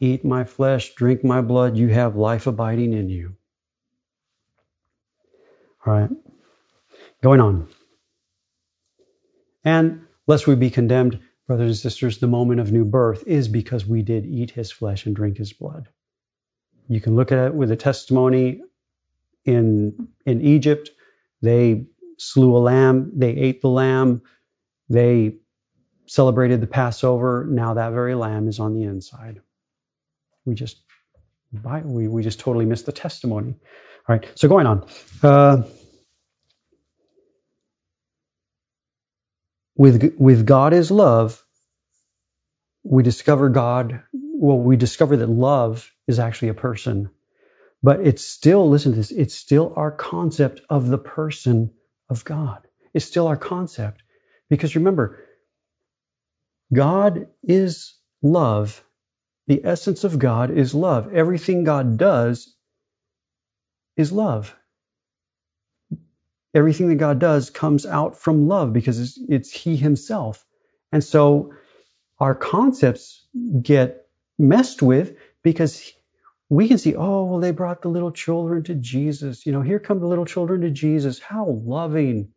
Eat my flesh, drink my blood, you have life abiding in you. All right, going on. And lest we be condemned, brothers and sisters, the moment of new birth is because we did eat his flesh and drink his blood. You can look at it with a testimony in in Egypt. They slew a lamb, they ate the lamb, they celebrated the Passover. Now that very lamb is on the inside. We just we, we just totally missed the testimony. All right, so going on. Uh, with with God is love, we discover God. Well, we discover that love is actually a person. But it's still, listen to this, it's still our concept of the person of God. It's still our concept. Because remember, God is love. The essence of God is love. Everything God does is love. everything that God does comes out from love because it's, it's He Himself. And so our concepts get messed with because we can see, oh, well, they brought the little children to Jesus. You know, here come the little children to Jesus. How loving.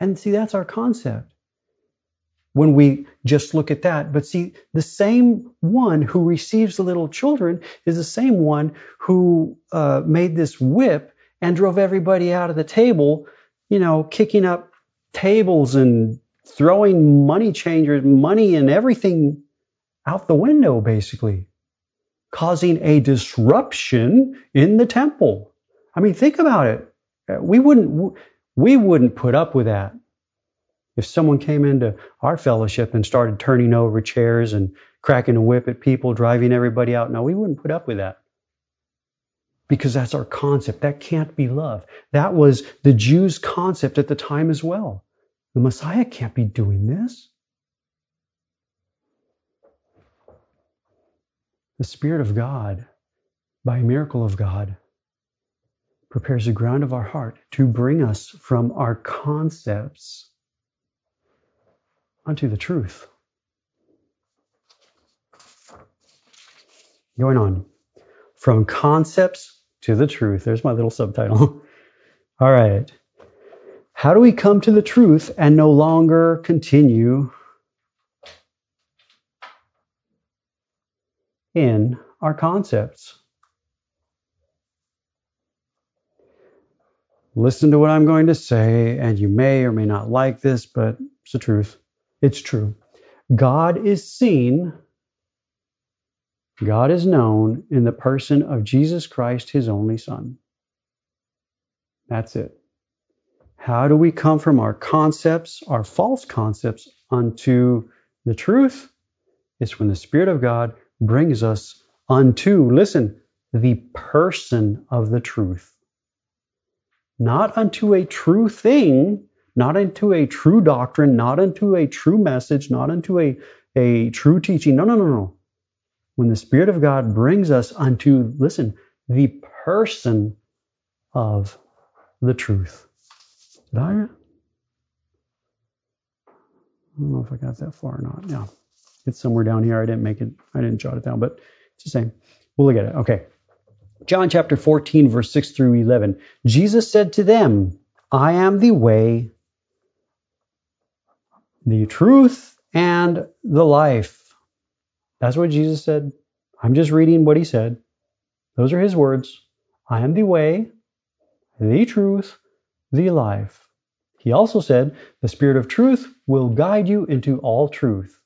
And see, that's our concept when we just look at that. But see, the same one who receives the little children is the same one who uh, made this whip and drove everybody out of the table, you know, kicking up tables and throwing money changers, money and everything out the window, basically causing a disruption in the temple. I mean, think about it. We wouldn't, we wouldn't put up with that. If someone came into our fellowship and started turning over chairs and cracking a whip at people, driving everybody out, no, we wouldn't put up with that. Because that's our concept. That can't be love. That was the Jews' concept at the time as well. The Messiah can't be doing this. The Spirit of God, by a miracle of God, prepares the ground of our heart to bring us from our concepts unto the truth. Going on. From concepts to the truth. There's my little subtitle. *laughs* All right. How do we come to the truth and no longer continue in our concepts. Listen to what I'm going to say, and you may or may not like this, but it's the truth. It's true. God is seen, God is known in the person of Jesus Christ, his only Son. That's it. How do we come from our concepts, our false concepts, unto the truth? It's when the Spirit of God brings us unto, listen, the person of the truth. Not unto a true thing, not into a true doctrine, not into a true message, not into a, a true teaching. No, no, no, no. When the Spirit of God brings us unto, listen, the person of the truth. Did I? I don't know if I got that far or not. Yeah. It's somewhere down here. I didn't make it, I didn't jot it down, but it's the same. We'll look at it. Okay. John chapter 14, verse 6 through 11. Jesus said to them, I am the way, the truth, and the life. That's what Jesus said. I'm just reading what he said. Those are his words. I am the way, the truth, the life. He also said, The Spirit of truth will guide you into all truth.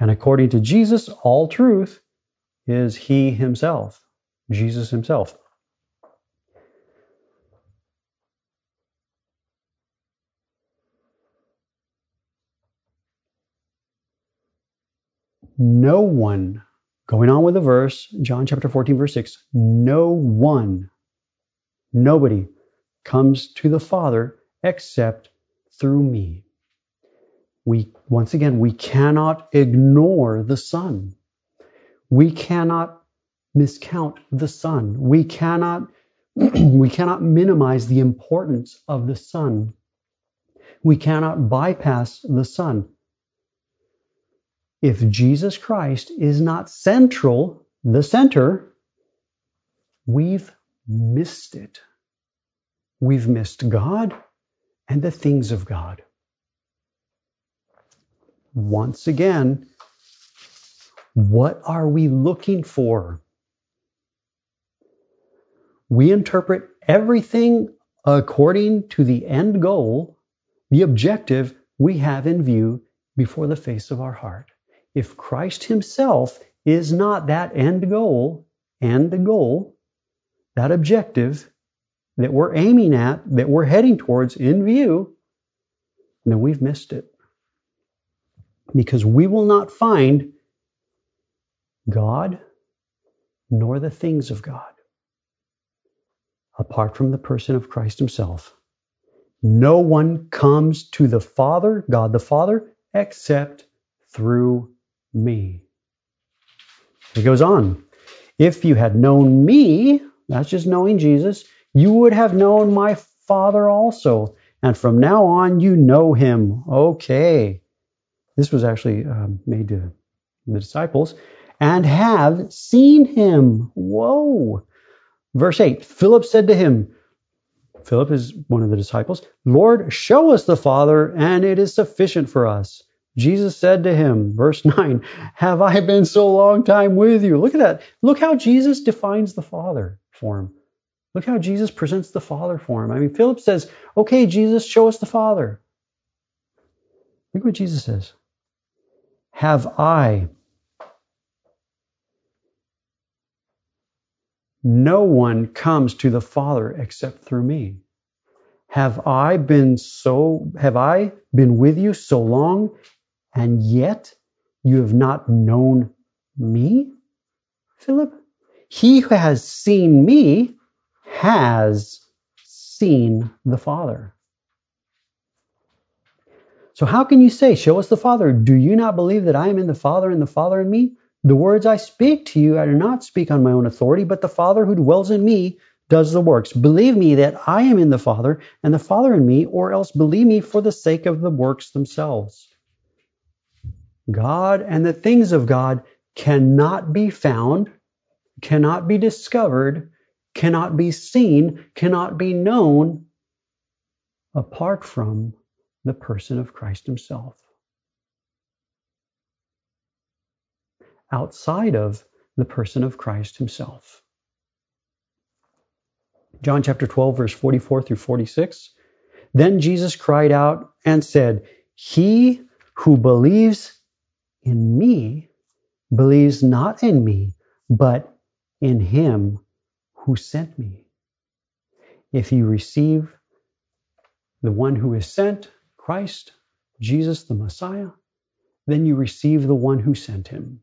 And according to Jesus, all truth is He Himself, Jesus Himself. No one, going on with the verse, John chapter 14, verse 6, no one, nobody comes to the Father except through me. We once again we cannot ignore the son. We cannot miscount the son. We cannot *clears throat* we cannot minimize the importance of the son. We cannot bypass the son if jesus christ is not central the center we've missed it we've missed god and the things of god once again, what are we looking for? We interpret everything according to the end goal, the objective we have in view before the face of our heart. If Christ Himself is not that end goal, end goal, that objective that we're aiming at, that we're heading towards in view, then we've missed it because we will not find God nor the things of God apart from the person of Christ Himself. No one comes to the Father, God the Father, except through me. It goes on. If you had known me, that's just knowing Jesus, you would have known my Father also. and from now on you know him. Okay. This was actually um, made to the disciples, and have seen him. Whoa. Verse 8 Philip said to him, Philip is one of the disciples, Lord, show us the Father, and it is sufficient for us. Jesus said to him, verse *laughs* 9, Have I been so long time with you? Look at that. Look how Jesus defines the Father for him. Look how Jesus presents the Father for him. I mean, Philip says, Okay, Jesus, show us the Father. Look what Jesus says. Have I No one comes to the Father except through me. Have I been so, have I been with you so long and yet you have not known me? Philip, he who has seen me has seen the Father. So how can you say, show us the Father? Do you not believe that I am in the Father and the Father in me? The words I speak to you, I do not speak on my own authority, but the Father who dwells in me does the works. Believe me that I am in the Father and the Father in me, or else believe me for the sake of the works themselves. God and the things of God cannot be found, cannot be discovered, cannot be seen, cannot be known apart from the person of Christ Himself. outside of the person of Christ himself. John chapter 12, verse 44 through 46. Then Jesus cried out and said, He who believes in me believes not in me, but in him who sent me. If you receive the one who is sent, Christ, Jesus the Messiah, then you receive the one who sent him.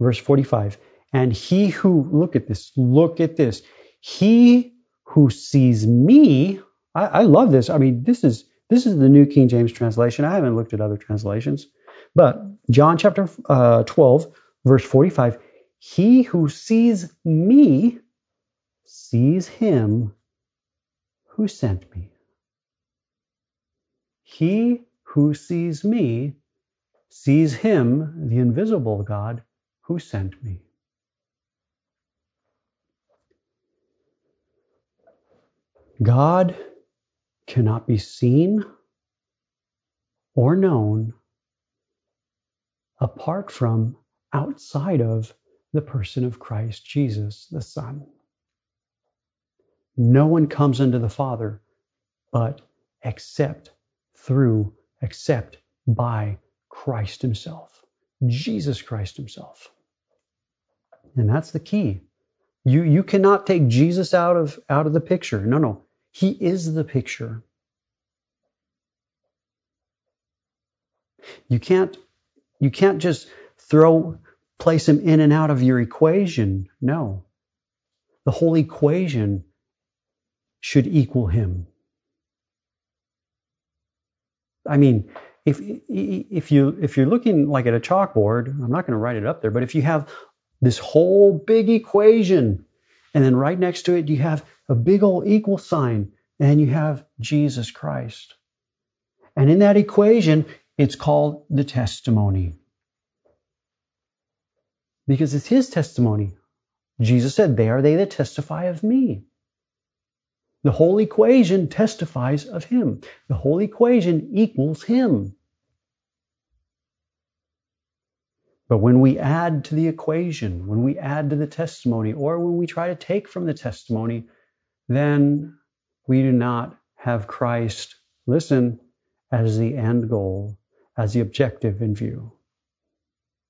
Verse 45. And he who, look at this, look at this. He who sees me, I, I love this. I mean, this is this is the New King James translation. I haven't looked at other translations. But John chapter uh, 12, verse 45 He who sees me sees him who sent me. He who sees me sees him, the invisible God, who sent me? God cannot be seen or known apart from outside of the person of Christ Jesus, the Son. No one comes unto the Father but except through, except by Christ Himself. Jesus Christ himself. And that's the key. You, you cannot take Jesus out of, out of the picture. No, no. He is the picture. You can't, you can't just throw, place him in and out of your equation. No. The whole equation should equal him. I mean, if if you if you're looking like at a chalkboard, I'm not going to write it up there, but if you have this whole big equation, and then right next to it you have a big old equal sign, and you have Jesus Christ, and in that equation it's called the testimony because it's His testimony. Jesus said, "They are they that testify of me." The whole equation testifies of him. The whole equation equals him. But when we add to the equation, when we add to the testimony, or when we try to take from the testimony, then we do not have Christ, listen, as the end goal, as the objective in view.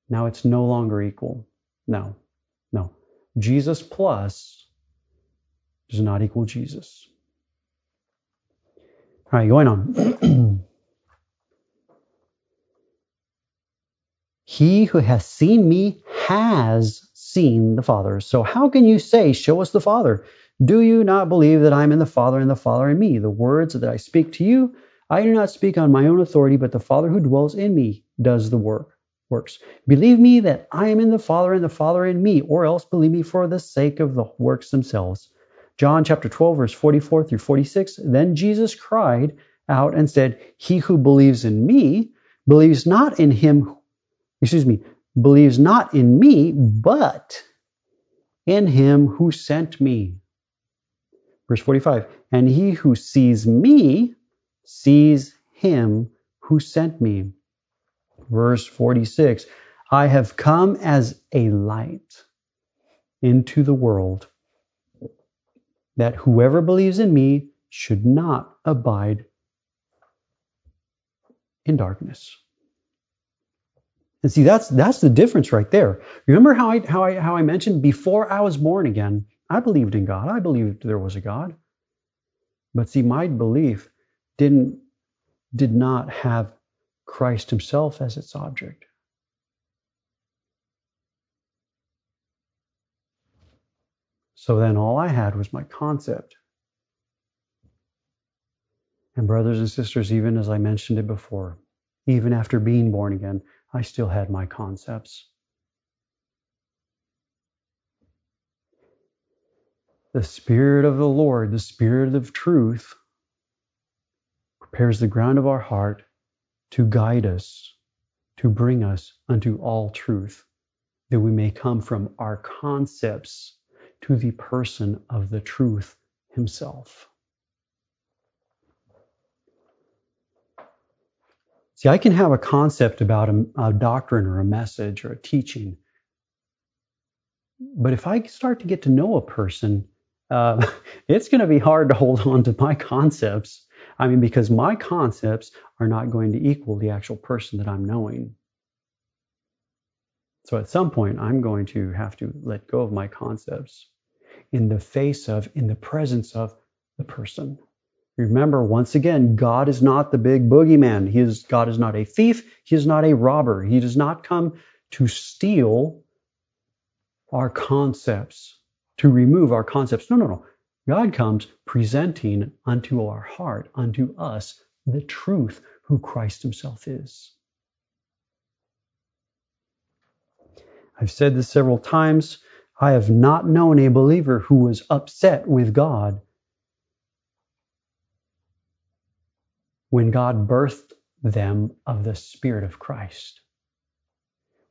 Now it's no longer equal. No, no. Jesus plus does not equal Jesus. All right, going on. *clears throat* he who has seen me has seen the Father. So how can you say, Show us the Father? Do you not believe that I am in the Father and the Father in me? The words that I speak to you, I do not speak on my own authority, but the Father who dwells in me does the work. Works. Believe me that I am in the Father and the Father in me, or else believe me for the sake of the works themselves. John chapter 12, verse 44 through 46. Then Jesus cried out and said, He who believes in me believes not in him, excuse me, believes not in me, but in him who sent me. Verse 45 And he who sees me sees him who sent me. Verse 46 I have come as a light into the world that whoever believes in me should not abide in darkness. And see, that's that's the difference right there. Remember how I how I how I mentioned before I was born again, I believed in God. I believed there was a God. But see, my belief didn't did not have Christ himself as its object. So then all I had was my concept. And brothers and sisters, even as I mentioned it before, even after being born again, I still had my concepts. The Spirit of the Lord, the Spirit of truth, prepares the ground of our heart to guide us, to bring us unto all truth, that we may come from our concepts to the person of the truth himself. See, I can have a concept about a, a, doctrine or a message or a teaching, but if I start to get to know a person, uh, *laughs* it's going to be hard to hold on to my concepts. I mean, because my concepts are not going to equal the actual person that I'm knowing. So at some point, I'm going to have to let go of my concepts in the face of, in the presence of the person. Remember, once again, God is not the big boogeyman. He is, God is not a thief. He is not a robber. He does not come to steal our concepts, to remove our concepts. No, no, no. God comes presenting unto our heart, unto us, the truth who Christ himself is. I've said this several times. I have not known a believer who was upset with God when God birthed them of the Spirit of Christ,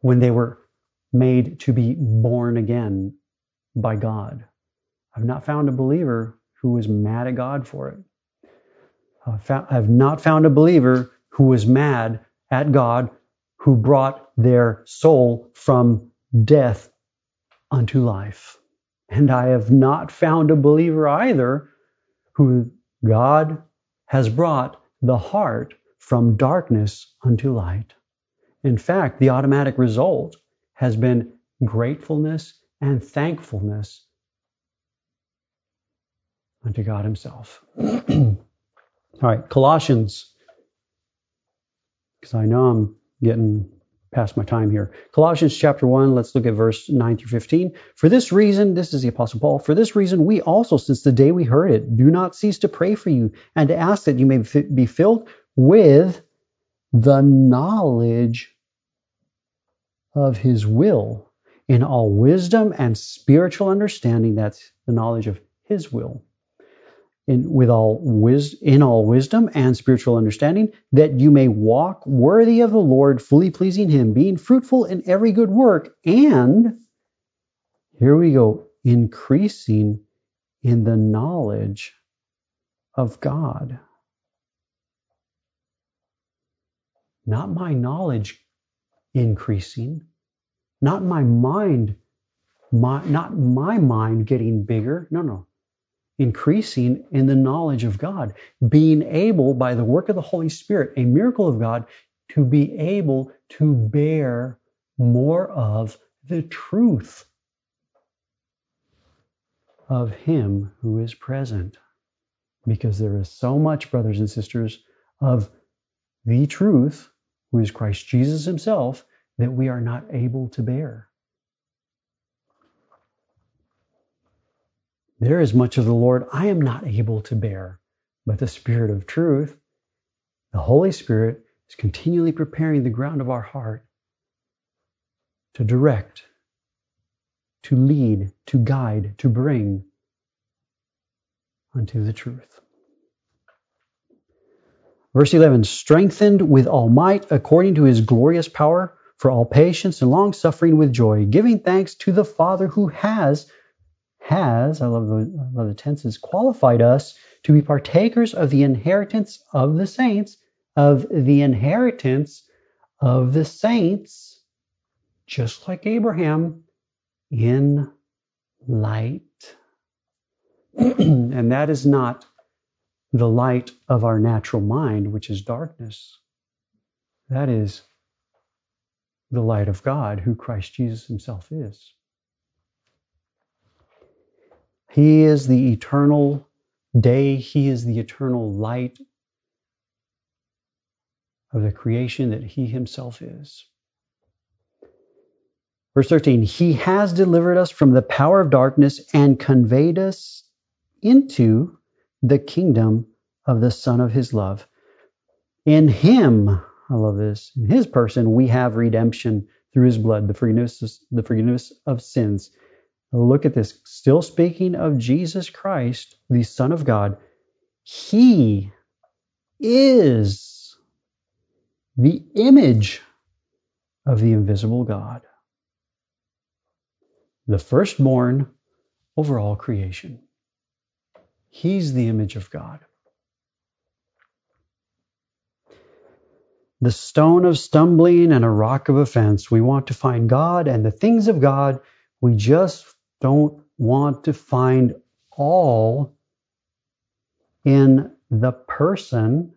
when they were made to be born again by God. I've not found a believer who was mad at God for it. Uh, I've not found a believer who was mad at God who brought their soul from death unto life. And I have not found a believer either who God has brought the heart from darkness unto light. In fact, the automatic result has been gratefulness and thankfulness unto God Himself. *clears throat* All right, Colossians, because I know I'm getting past my time here. Colossians chapter 1, let's look at verse 9 through 15. For this reason, this is the Apostle Paul, for this reason, we also, since the day we heard it, do not cease to pray for you and to ask that you may be filled with the knowledge of his will in all wisdom and spiritual understanding. That's the knowledge of his will in with all wis- in all wisdom and spiritual understanding, that you may walk worthy of the Lord, fully pleasing Him, being fruitful in every good work, and here we go, increasing in the knowledge of God. Not my knowledge increasing, not my mind, my, not my mind getting bigger. No, no increasing in the knowledge of God, being able, by the work of the Holy Spirit, a miracle of God, to be able to bear more of the truth of Him who is present. Because there is so much, brothers and sisters, of the truth, who is Christ Jesus Himself, that we are not able to bear. There is much of the Lord I am not able to bear, but the Spirit of truth, the Holy Spirit, is continually preparing the ground of our heart to direct, to lead, to guide, to bring unto the truth. Verse 11, strengthened with all might according to his glorious power for all patience and long suffering with joy, giving thanks to the Father who has, has, I love the, I love the tenses, qualified us to be partakers of the inheritance of the saints, of the inheritance of the saints, just like Abraham, in light. *clears throat* and that is not the light of our natural mind, which is darkness. That is the light of God, who Christ Jesus himself is. He is the eternal day, He is the eternal light of the creation that He Himself is. Verse 13, He has delivered us from the power of darkness and conveyed us into the kingdom of the Son of His love. In Him, I love this, in His person, we have redemption through His blood, the forgiveness, the forgiveness of sins. Look at this. Still speaking of Jesus Christ, the Son of God, He is the image of the invisible God, the firstborn over all creation. He's the image of God. The stone of stumbling and a rock of offense. We want to find God and the things of God. We just don't want to find all in the person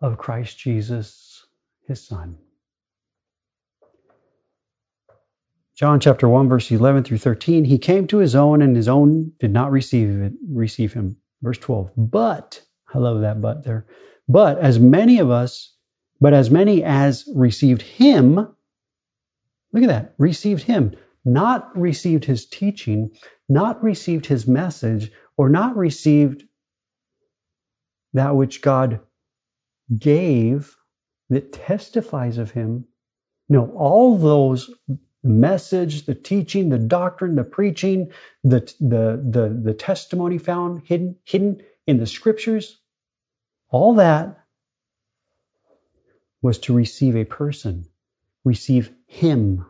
of Christ Jesus, his Son. John chapter 1, verse 11 through 13, he came to his own, and his own did not receive it, receive him. Verse 12. But, I love that but there. But as many of us, but as many as received him, look at that, received him, not received his teaching, not received his message, or not received that which God gave that testifies of him. No, all those message, the teaching, the doctrine, the preaching, the, the, the, the testimony found hidden, hidden in the scriptures, all that was to receive a person, receive him,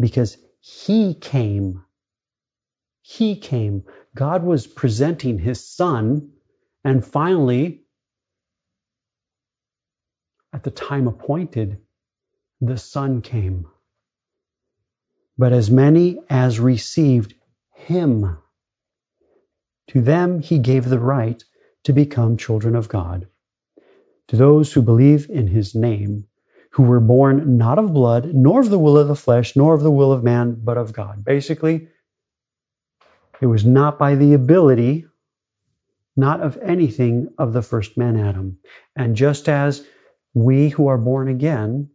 because he came. He came. God was presenting his son, and finally, at the time appointed, the son came but as many as received him, to them he gave the right to become children of God. To those who believe in his name, who were born not of blood, nor of the will of the flesh, nor of the will of man, but of God. Basically, it was not by the ability, not of anything of the first man Adam. And just as we who are born again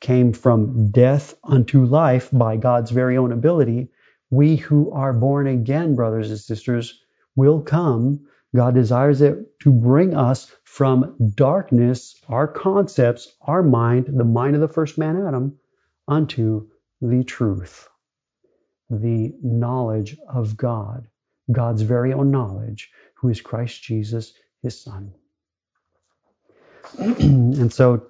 came from death unto life by God's very own ability, we who are born again, brothers and sisters, will come. God desires it to bring us from darkness, our concepts, our mind, the mind of the first man Adam, unto the truth, the knowledge of God, God's very own knowledge, who is Christ Jesus, his Son. *clears throat* and so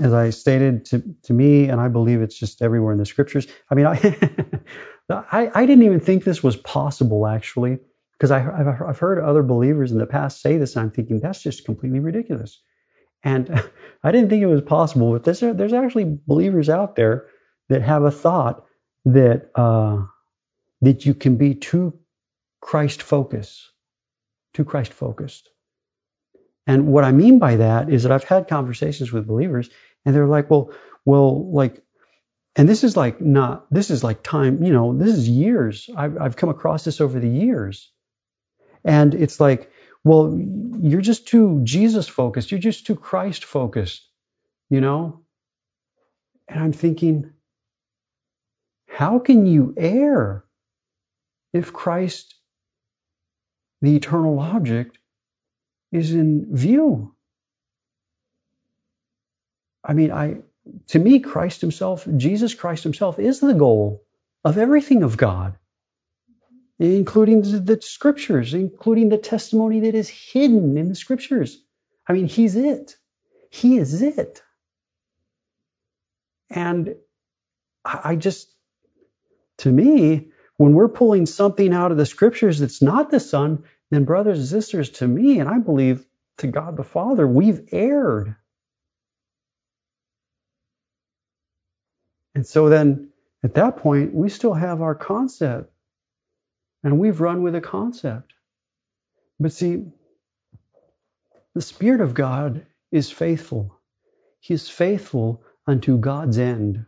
as I stated to, to me, and I believe it's just everywhere in the scriptures. I mean, I, *laughs* I, I, didn't even think this was possible actually, because I've heard other believers in the past say this, and I'm thinking that's just completely ridiculous. And *laughs* I didn't think it was possible, but there's, there's actually believers out there that have a thought that uh, that you can be too Christ focused, too Christ focused. And what I mean by that is that I've had conversations with believers and they're like, well, well, like, and this is like not, this is like time, you know, this is years. I've, I've come across this over the years. And it's like, well, you're just too Jesus focused. You're just too Christ focused, you know? And I'm thinking, how can you err if Christ, the eternal object, is in view. I mean, I to me, Christ Himself, Jesus Christ Himself, is the goal of everything of God, including the scriptures, including the testimony that is hidden in the scriptures. I mean, he's it. He is it. And I just, to me, when we're pulling something out of the scriptures that's not the Son, then, brothers and sisters, to me, and I believe to God the Father, we've erred. And so then, at that point, we still have our concept. And we've run with a concept. But see, the Spirit of God is faithful. He is faithful unto God's end,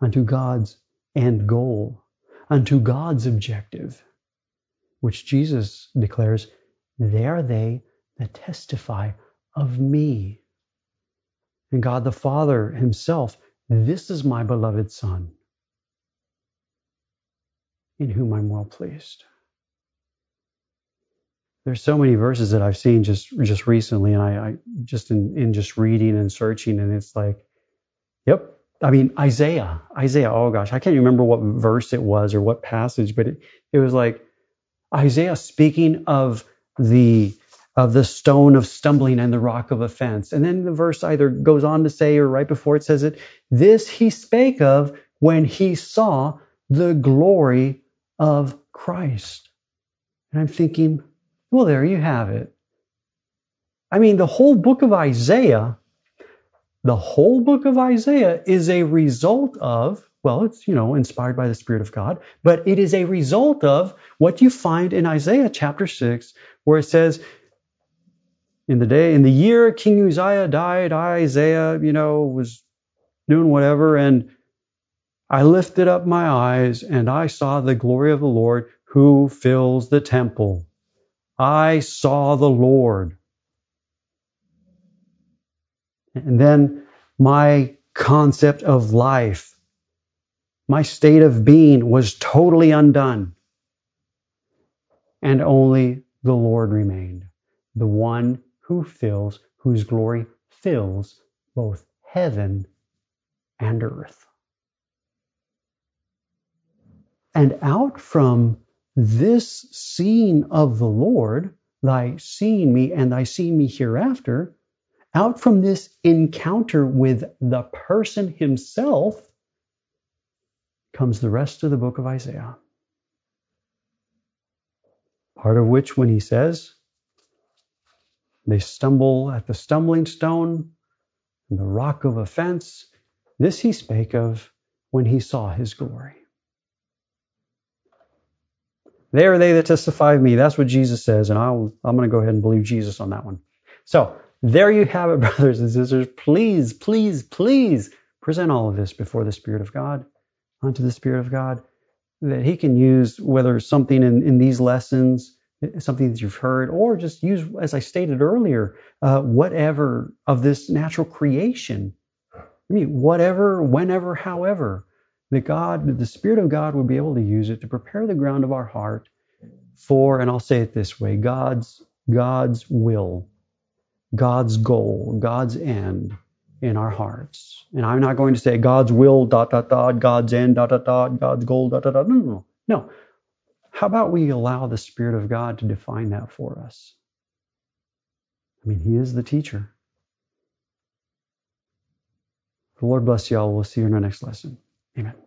unto God's end goal, unto God's objective, which Jesus declares, They are they that testify of me. And God the Father Himself, this is my beloved Son, in whom I'm well pleased. There's so many verses that I've seen just just recently, and I, I just in, in just reading and searching, and it's like, yep. I mean Isaiah, Isaiah. Oh gosh, I can't remember what verse it was or what passage, but it, it was like Isaiah speaking of the of the stone of stumbling and the rock of offense. And then the verse either goes on to say, or right before it says it, this he spake of when he saw the glory of Christ. And I'm thinking, well, there you have it. I mean, the whole book of Isaiah, the whole book of Isaiah is a result of, well, it's, you know, inspired by the Spirit of God, but it is a result of what you find in Isaiah chapter 6, where it says, in the day, in the year King Uzziah died, Isaiah, you know, was doing whatever, and I lifted up my eyes and I saw the glory of the Lord who fills the temple. I saw the Lord. And then my concept of life, my state of being was totally undone. And only the Lord remained, the one who fills, whose glory fills both heaven and earth. And out from this seeing of the Lord, thy seeing me and thy seeing me hereafter, out from this encounter with the person himself comes the rest of the book of Isaiah. Part of which, when he says, they stumble at the stumbling stone and the rock of offense, this he spake of when he saw his glory. They are they that testify of me. That's what Jesus says, and I'll, I'm going to go ahead and believe Jesus on that one. So there you have it, *laughs* brothers and sisters. Please, please, please present all of this before the Spirit of God, unto the Spirit of God, that He can use whether something in, in these lessons, something that you've heard, or just use, as I stated earlier, uh, whatever of this natural creation. I mean, whatever, whenever, however that God, that the Spirit of God would be able to use it to prepare the ground of our heart for, and I'll say it this way, God's God's will, God's goal, God's end in our hearts. And I'm not going to say God's will, dot, dot, dot, God's end, dot, dot, dot, God's goal, dot, dot, dot. No, no, no. No. How about we allow the Spirit of God to define that for us? I mean, He is the teacher. The Lord bless you all. We'll see you in our next lesson. Amen.